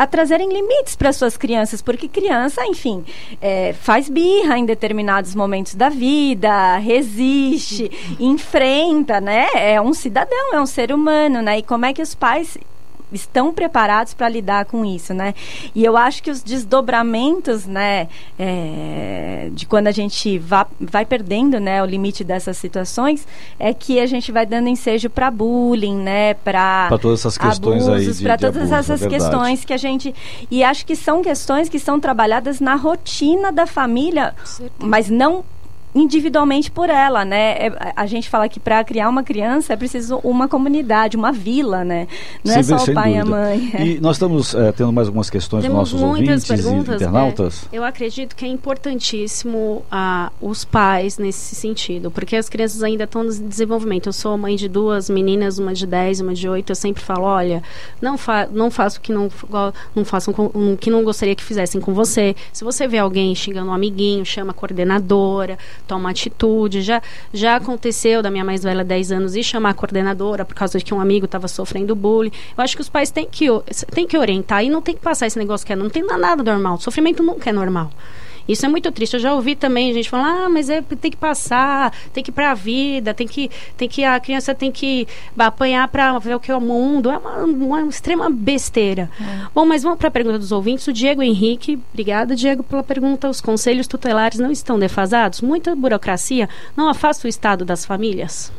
a trazerem limites para suas crianças, porque criança, enfim, é, faz birra em determinados momentos da vida, resiste, enfrenta, né? É um cidadão, é um ser humano, né? E como é que os pais estão preparados para lidar com isso, né? E eu acho que os desdobramentos, né, é, de quando a gente vá, vai perdendo, né, o limite dessas situações, é que a gente vai dando ensejo para bullying, né, para todas essas questões abusos, aí, para todas abuso, essas é questões que a gente e acho que são questões que são trabalhadas na rotina da família, mas não individualmente por ela, né? É, a gente fala que para criar uma criança é preciso uma comunidade, uma vila, né? Não é só o pai dúvida. e a mãe. É. E nós estamos é, tendo mais algumas questões dos nossos ouvintes e internautas. É, eu acredito que é importantíssimo ah, os pais nesse sentido, porque as crianças ainda estão em desenvolvimento. Eu sou mãe de duas meninas, uma de 10 uma de 8. Eu sempre falo, olha, não, fa não faço o que não, não façam com, um, que não gostaria que fizessem com você. Se você vê alguém xingando um amiguinho, chama a coordenadora, toma atitude. Já, já aconteceu da minha mais velha 10 anos e chamar a coordenadora por causa de que um amigo estava sofrendo bullying. Eu acho que os pais têm que, têm que orientar e não tem que passar esse negócio que é, não tem nada normal. Sofrimento nunca é normal. Isso é muito triste. Eu já ouvi também gente falar, ah, mas é, tem que passar, tem que ir para a vida, tem que, tem que a criança tem que apanhar para ver o que é o mundo. É uma, uma extrema besteira. É. Bom, mas vamos para a pergunta dos ouvintes. O Diego Henrique, obrigada, Diego, pela pergunta. Os conselhos tutelares não estão defasados? Muita burocracia não afasta o estado das famílias?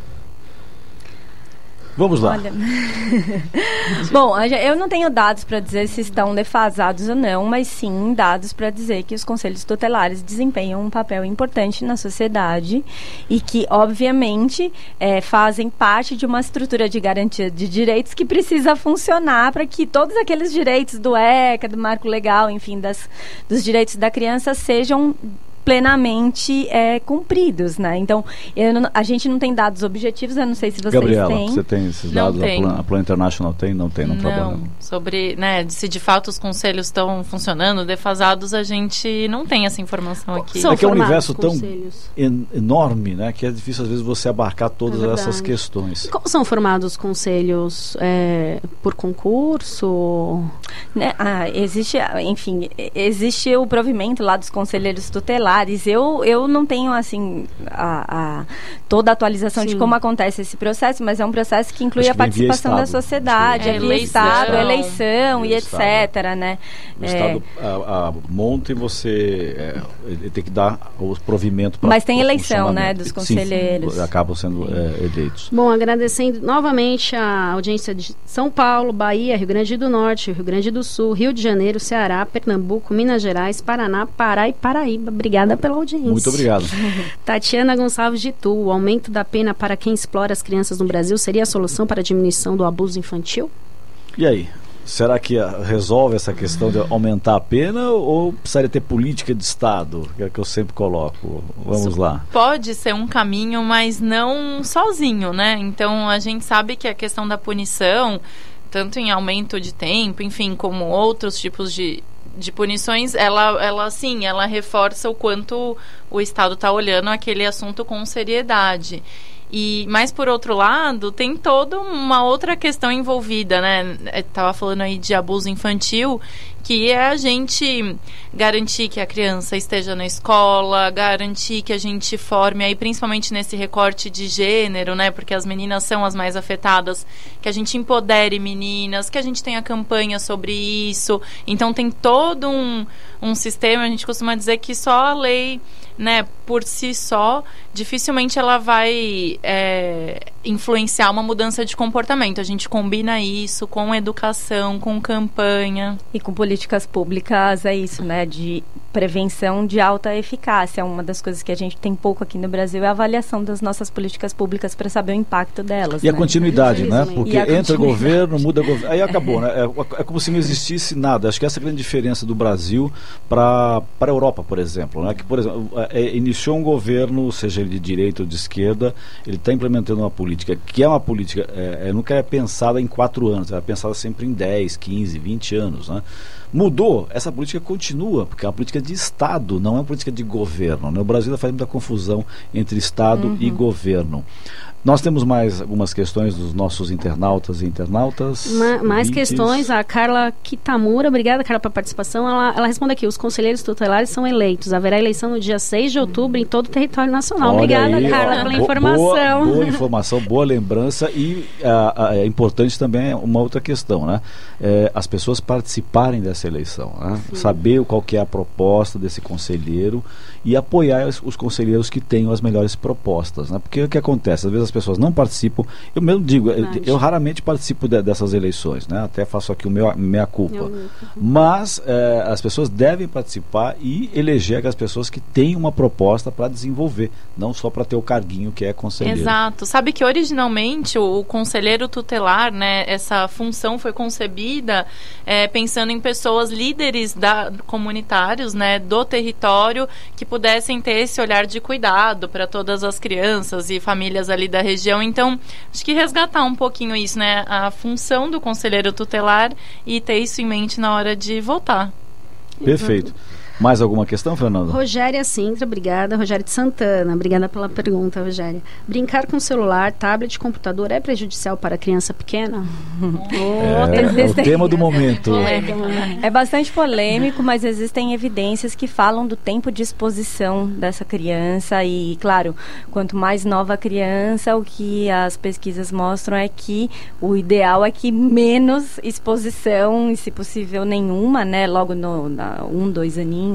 Vamos lá. Olha... Bom, eu não tenho dados para dizer se estão defasados ou não, mas sim dados para dizer que os conselhos tutelares desempenham um papel importante na sociedade e que, obviamente, é, fazem parte de uma estrutura de garantia de direitos que precisa funcionar para que todos aqueles direitos do ECA, do Marco Legal, enfim, das, dos direitos da criança sejam plenamente é, cumpridos, né? Então, não, a gente não tem dados objetivos, eu não sei se vocês Gabriela, têm. você tem esses dados? Não tem. A, Plan, a Plan International tem? Não tem, não, não trabalha. Sobre, né, se de fato os conselhos estão funcionando, defasados, a gente não tem essa informação aqui. São é que é um universo tão en enorme, né, que é difícil às vezes você abarcar todas é essas questões. Como são formados os conselhos? É, por concurso? Né, ah, existe, enfim, existe o provimento lá dos conselheiros tutelares eu, eu não tenho, assim, a, a toda a atualização Sim. de como acontece esse processo, mas é um processo que inclui Acho a participação da sociedade, é, via Estado, eleição e etc, né? O é, Estado a, a, monta e você é, tem que dar os provimentos para Mas tem eleição, né, dos conselheiros. Sim, acabam sendo é, eleitos. Bom, agradecendo novamente a audiência de São Paulo, Bahia, Rio Grande do Norte, Rio Grande do Sul, Rio de Janeiro, Ceará, Pernambuco, Minas Gerais, Paraná, Pará e Paraíba. Obrigada Obrigada pela audiência. Muito obrigado. Tatiana Gonçalves de Tu, o aumento da pena para quem explora as crianças no Brasil seria a solução para a diminuição do abuso infantil? E aí? Será que resolve essa questão de aumentar a pena ou precisaria ter política de Estado? Que é que eu sempre coloco. Vamos Isso lá. Pode ser um caminho, mas não sozinho, né? Então a gente sabe que a questão da punição, tanto em aumento de tempo, enfim, como outros tipos de, de punições, ela, ela sim, ela reforça o quanto o Estado está olhando aquele assunto com seriedade. E, mas por outro lado, tem toda uma outra questão envolvida, né? Estava falando aí de abuso infantil que é a gente garantir que a criança esteja na escola, garantir que a gente forme aí, principalmente nesse recorte de gênero, né? Porque as meninas são as mais afetadas, que a gente empodere meninas, que a gente tenha campanha sobre isso. Então tem todo um, um sistema, a gente costuma dizer que só a lei né, por si só, dificilmente ela vai é, influenciar uma mudança de comportamento. A gente combina isso com educação, com campanha. E com políticas públicas, é isso, né, de prevenção de alta eficácia. Uma das coisas que a gente tem pouco aqui no Brasil é a avaliação das nossas políticas públicas para saber o impacto delas. E né? a continuidade, né? Porque entra governo, muda governo. Aí acabou, né? É, é, como se não existisse nada. Acho que essa é a grande diferença do Brasil para a Europa, por exemplo. Né? Que, por exemplo, é, é, iniciou um governo, seja ele de direita ou de esquerda, ele está implementando uma política que é uma política, é, é nunca é pensada em quatro anos, é pensada sempre em 10, 15, 20 anos. Né? Mudou, essa política continua, porque é uma política de Estado, não é uma política de governo. Né? O Brasil faz muita confusão entre Estado uhum. e governo. Nós temos mais algumas questões dos nossos internautas e internautas. Ma mais questões. A Carla Kitamura, obrigada, Carla, pela participação. Ela, ela responde aqui: os conselheiros tutelares são eleitos. Haverá eleição no dia 6 de outubro em todo o território nacional. Olha obrigada, aí, Carla, ó, pela informação. Boa, boa, informação, boa lembrança. E é importante também uma outra questão, né? É, as pessoas participarem dessa eleição, né? saber qual que é a proposta desse conselheiro e apoiar os, os conselheiros que tenham as melhores propostas. Né? Porque o que acontece? Às vezes as pessoas não participam. Eu mesmo digo, eu, eu, raramente participo de, dessas eleições, né? Até faço aqui o meu minha culpa. Eu, Mas é, as pessoas devem participar e eleger aquelas pessoas que têm uma proposta para desenvolver, não só para ter o carguinho que é conselheiro. Exato. Sabe que originalmente o, o conselheiro tutelar, né? Essa função foi concebida é, pensando em pessoas líderes da, comunitários, né? Do território que pudessem ter esse olhar de cuidado para todas as crianças e famílias ali da região. Então, acho que resgatar um pouquinho isso, né? A função do conselheiro tutelar e ter isso em mente na hora de votar. Perfeito. Mais alguma questão, Fernanda? Rogéria Sintra, obrigada. Rogéria de Santana, obrigada pela pergunta, Rogéria. Brincar com celular, tablet, computador é prejudicial para a criança pequena? É, é o tema do momento. É, é bastante polêmico, mas existem evidências que falam do tempo de exposição dessa criança e, claro, quanto mais nova a criança, o que as pesquisas mostram é que o ideal é que menos exposição, e se possível nenhuma, né, logo no na, um, dois aninhos,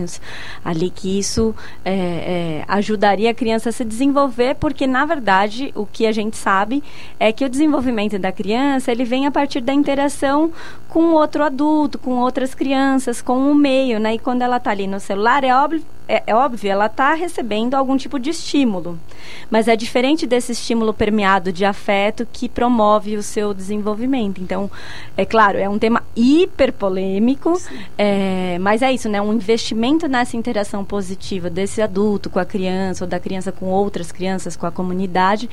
ali que isso é, é, ajudaria a criança a se desenvolver, porque na verdade o que a gente sabe é que o desenvolvimento da criança ele vem a partir da interação com outro adulto, com outras crianças, com o meio, né? E quando ela está ali no celular, é óbvio, é, é óbvio, ela está recebendo algum tipo de estímulo. Mas é diferente desse estímulo permeado de afeto que promove o seu desenvolvimento. Então, é claro, é um tema hiper polêmico, é, mas é isso, né? Um investimento nessa interação positiva desse adulto com a criança, ou da criança com outras crianças, com a comunidade,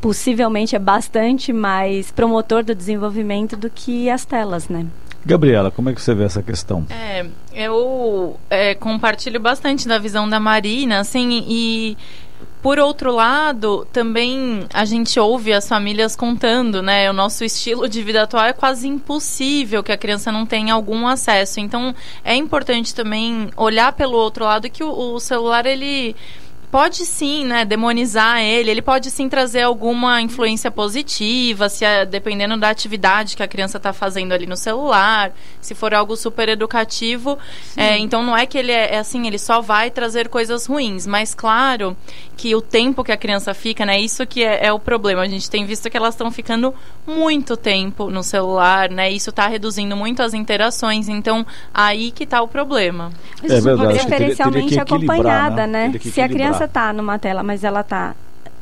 possivelmente é bastante mais promotor do desenvolvimento do que as telas, né? Gabriela, como é que você vê essa questão? É, eu é, compartilho bastante da visão da Marina, assim, e por outro lado, também a gente ouve as famílias contando, né? O nosso estilo de vida atual é quase impossível que a criança não tenha algum acesso. Então, é importante também olhar pelo outro lado que o, o celular ele pode sim, né, demonizar ele, ele pode sim trazer alguma influência positiva, se é, dependendo da atividade que a criança está fazendo ali no celular, se for algo super educativo. É, então não é que ele é, é, assim, ele só vai trazer coisas ruins, mas claro que o tempo que a criança fica, né, isso que é, é o problema. A gente tem visto que elas estão ficando muito tempo no celular, né, isso está reduzindo muito as interações, então aí que está o problema. É verdade. Preferencialmente acompanhada, né? né? Se a criança está numa tela, mas ela está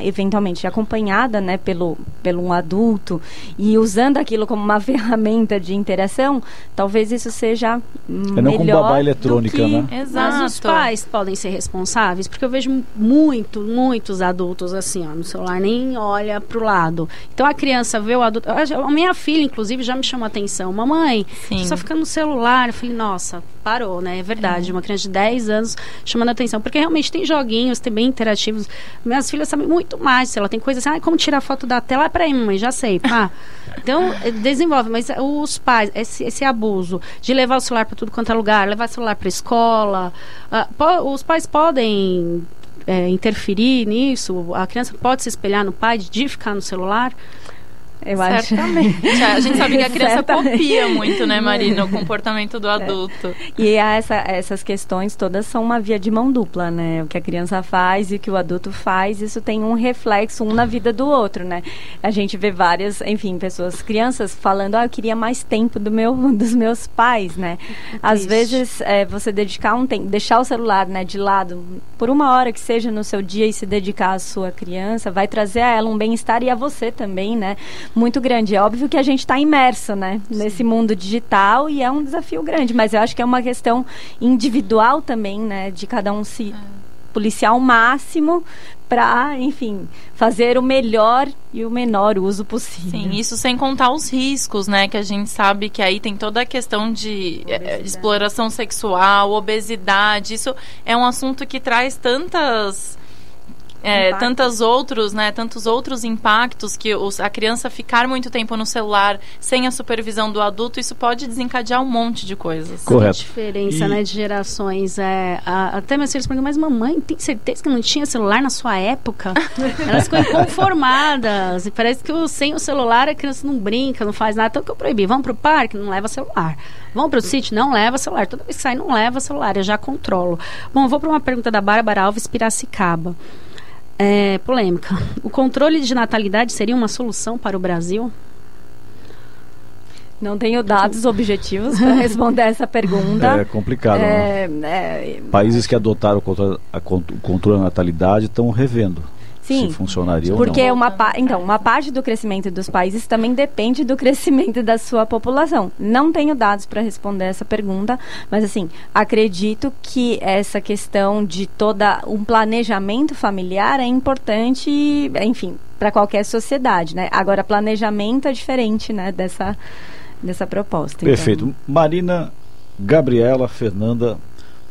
eventualmente acompanhada né, pelo, pelo um adulto e usando aquilo como uma ferramenta de interação, talvez isso seja é não melhor babá eletrônica, que... né? Exato. Mas os pais podem ser responsáveis, porque eu vejo muito, muitos adultos assim, ó, no celular, nem olha para o lado. Então a criança vê o adulto. A minha filha, inclusive, já me chamou a atenção. Mamãe, só fica no celular. Eu falei, nossa, parou, né? É verdade. É. Uma criança de 10 anos chamando a atenção. Porque realmente tem joguinhos, tem bem interativos. Minhas filhas sabem muito muito mais. Se ela tem coisas assim, ah, como tirar foto da tela, é para aí, mãe, já sei. Pá. Então, eh, desenvolve. Mas os pais, esse, esse abuso de levar o celular para tudo quanto é lugar, levar o celular para escola, uh, po, os pais podem é, interferir nisso? A criança pode se espelhar no pai de ficar no celular? Eu Certamente. acho. A gente sabe que a criança Certamente. copia muito, né, Marina, o comportamento do adulto. E essa, essas questões todas são uma via de mão dupla, né? O que a criança faz e o que o adulto faz, isso tem um reflexo um na vida do outro, né? A gente vê várias, enfim, pessoas, crianças falando, ah, eu queria mais tempo do meu, dos meus pais, né? Às Triste. vezes, é, você dedicar um tempo, deixar o celular, né, de lado, por uma hora que seja no seu dia e se dedicar à sua criança, vai trazer a ela um bem-estar e a você também, né? Muito grande. É óbvio que a gente está imerso, né, nesse mundo digital e é um desafio grande, mas eu acho que é uma questão individual também, né, de cada um se policiar ao máximo para, enfim, fazer o melhor e o menor uso possível. Sim, isso sem contar os riscos, né? Que a gente sabe que aí tem toda a questão de eh, exploração sexual, obesidade. Isso é um assunto que traz tantas. É, tantos outros, né, tantos outros impactos que os- a criança ficar muito tempo no celular sem a supervisão do adulto, isso pode desencadear um monte de coisas. Correto. Que diferença, E- né, de gerações. É, a- até meus filhos perguntam, mas mamãe, tem certeza que não tinha celular na sua época? Elas ficam inconformadas. E parece que o- sem o celular a criança não brinca, não faz nada. Então que eu proibi. Vamos pro parque, não leva celular. Vamos pro sítio, não leva celular. Toda vez que sai, não leva celular. Eu já controlo. Bom, eu vou para uma pergunta da Bárbara Alves Piracicaba. É, polêmica. O controle de natalidade seria uma solução para o Brasil? Não tenho dados objetivos para responder essa pergunta. É complicado. né? É, é, Países que adotaram o controle, a o controle da natalidade estão revendo Sim, se funcionaria Porque ou não. uma pa- então, uma parte do crescimento dos países também depende do crescimento da sua população. Não tenho dados para responder essa pergunta, mas assim, acredito que essa questão de toda um planejamento familiar é importante, enfim, para qualquer sociedade, né? Agora, planejamento é diferente, né, dessa dessa proposta. então. Perfeito. Marina, Gabriela, Fernanda.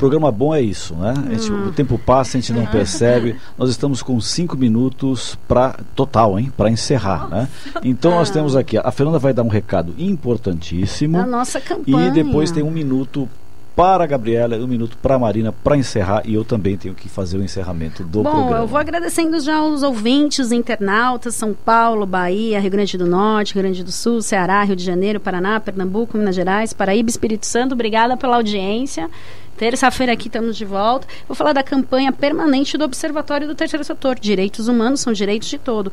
Programa bom é isso, né? A gente- Hum. o tempo passa, a gente não percebe. Nós estamos com cinco minutos para total, hein? Para encerrar, né? Então nós temos aqui. A Fernanda vai dar um recado importantíssimo. A nossa campanha. E depois tem um minuto para a Gabriela um minuto para a Marina para encerrar. E eu também tenho que fazer o encerramento do Bom, programa. eu vou agradecendo já aos ouvintes, internautas, São Paulo, Bahia, Rio Grande do Norte, Rio Grande do Sul, Ceará, Rio de Janeiro, Paraná, Pernambuco, Minas Gerais, Paraíba, Espírito Santo. Obrigada pela audiência. Terça-feira aqui estamos de volta. Vou falar da campanha permanente do Observatório do Terceiro Setor. Direitos humanos são direitos de todo.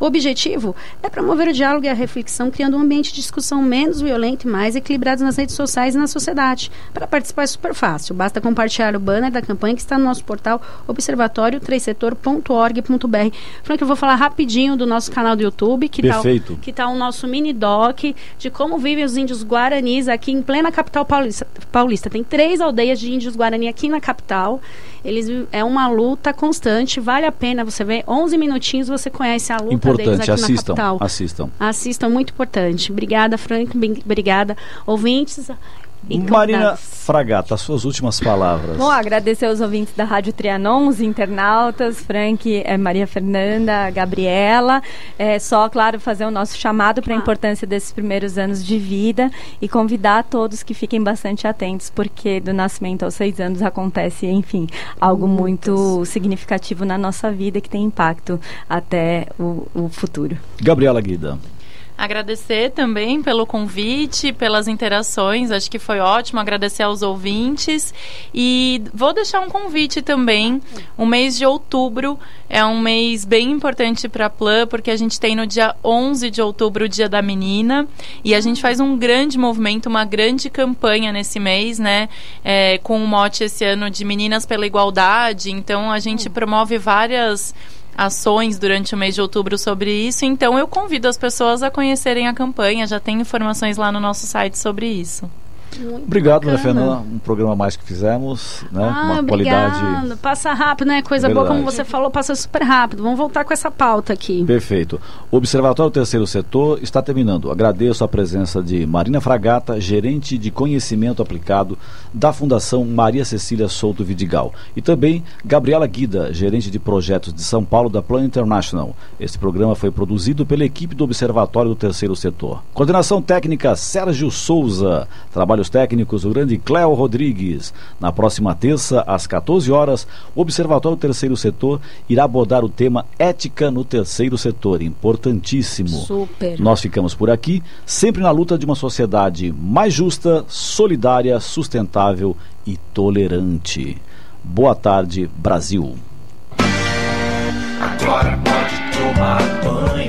O objetivo é promover o diálogo e a reflexão, criando um ambiente de discussão menos violento e mais equilibrado nas redes sociais e na sociedade. Para participar é super fácil. Basta compartilhar o banner da campanha que está no nosso portal observatório3setor.org.br. Frank, eu vou falar rapidinho do nosso canal do YouTube, que está que tá o nosso mini doc de como vivem os índios guaranis aqui em plena capital paulista. paulista. Tem três aldeias de índios guarani aqui na capital. Eles é uma luta constante, vale a pena você ver. 11 minutinhos você conhece a luta deles Importante, aqui na assistam, capital. assistam. Assistam, muito importante. Obrigada, Frank. Obrigada, ouvintes. E Marina convidados. Fragata, as suas últimas palavras. Bom, agradecer aos ouvintes da Rádio Trianon, os internautas, Frank, eh, Maria Fernanda, Gabriela. É só, claro, fazer o nosso chamado para a importância desses primeiros anos de vida e convidar todos que fiquem bastante atentos, porque do nascimento aos seis anos acontece, enfim, algo muito significativo na nossa vida que tem impacto até o, o futuro. Gabriela Guida. Agradecer também pelo convite, pelas interações, acho que foi ótimo. Agradecer aos ouvintes. E vou deixar um convite também. O mês de outubro é um mês bem importante para a Plan, porque a gente tem no dia 11 de outubro o Dia da Menina. E a gente faz um grande movimento, uma grande campanha nesse mês, né? É, com o mote esse ano de Meninas pela Igualdade. Então a gente promove várias ações durante o mês de outubro sobre isso. Então eu convido as pessoas a conhecerem a campanha. Já tem informações lá no nosso site sobre isso. Obrigado, Dona bacana. Fernanda. Um programa mais que fizemos, né? Ah, uma obrigada. qualidade. Passa rápido, né? Coisa boa, como Verdade. você falou, passa super rápido. Vamos voltar com essa pauta aqui. Perfeito. O Observatório Terceiro Setor está terminando. Agradeço a presença de Marina Fragata, gerente de conhecimento aplicado da Fundação Maria Cecília Souto Vidigal. E também Gabriela Guida, gerente de projetos de São Paulo da Plan International. Este programa foi produzido pela equipe do Observatório do Terceiro Setor. Coordenação técnica Sérgio Souza. Trabalhos trabalhos técnicos o grande Cléo Rodrigues. Na próxima terça, às 14 horas, o Observatório Terceiro Setor irá abordar o tema ética no terceiro setor. Importantíssimo. Super. Nós ficamos por aqui, sempre na luta de uma sociedade mais justa, solidária, sustentável e tolerante. Boa tarde, Brasil. Agora pode tomar banho.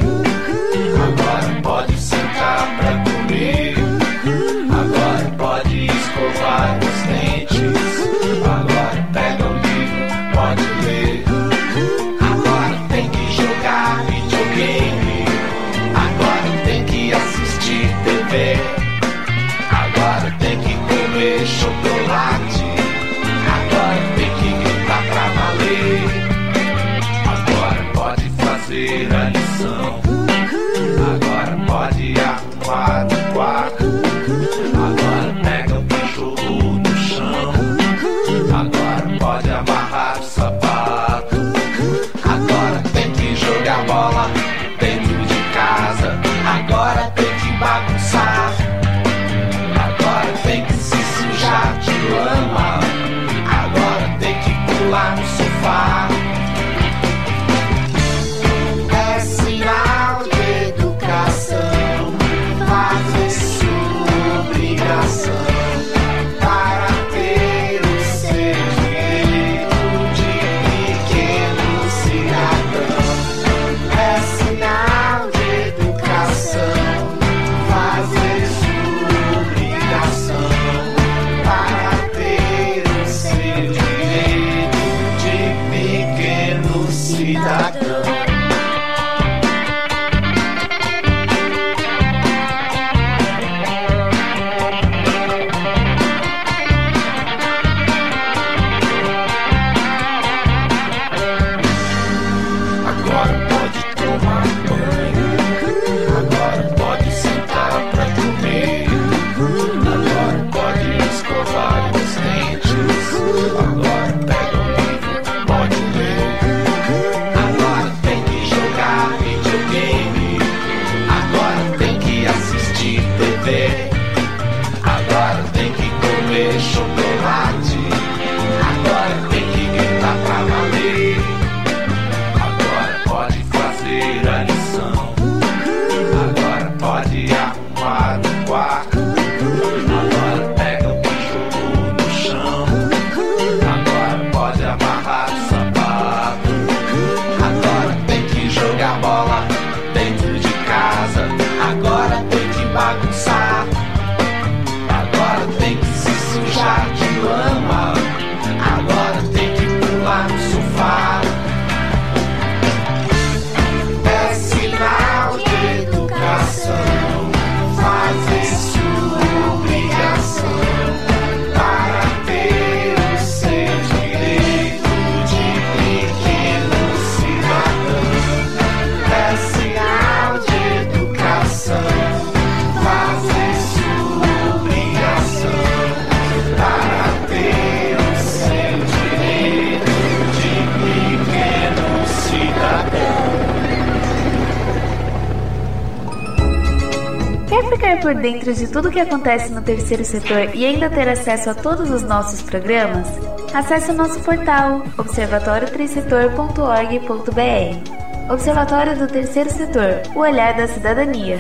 de tudo o que acontece no terceiro setor e ainda ter acesso a todos os nossos programas? Acesse o nosso portal observatório3setor.org.br. Observatório do Terceiro Setor, o olhar da cidadania.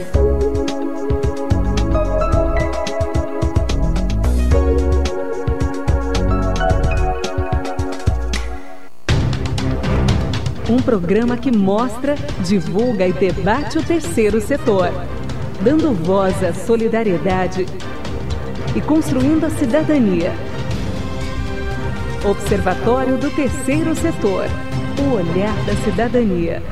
Um programa que mostra, divulga e debate o terceiro setor dando voz à solidariedade e construindo a cidadania. Observatório do Terceiro Setor o olhar da cidadania.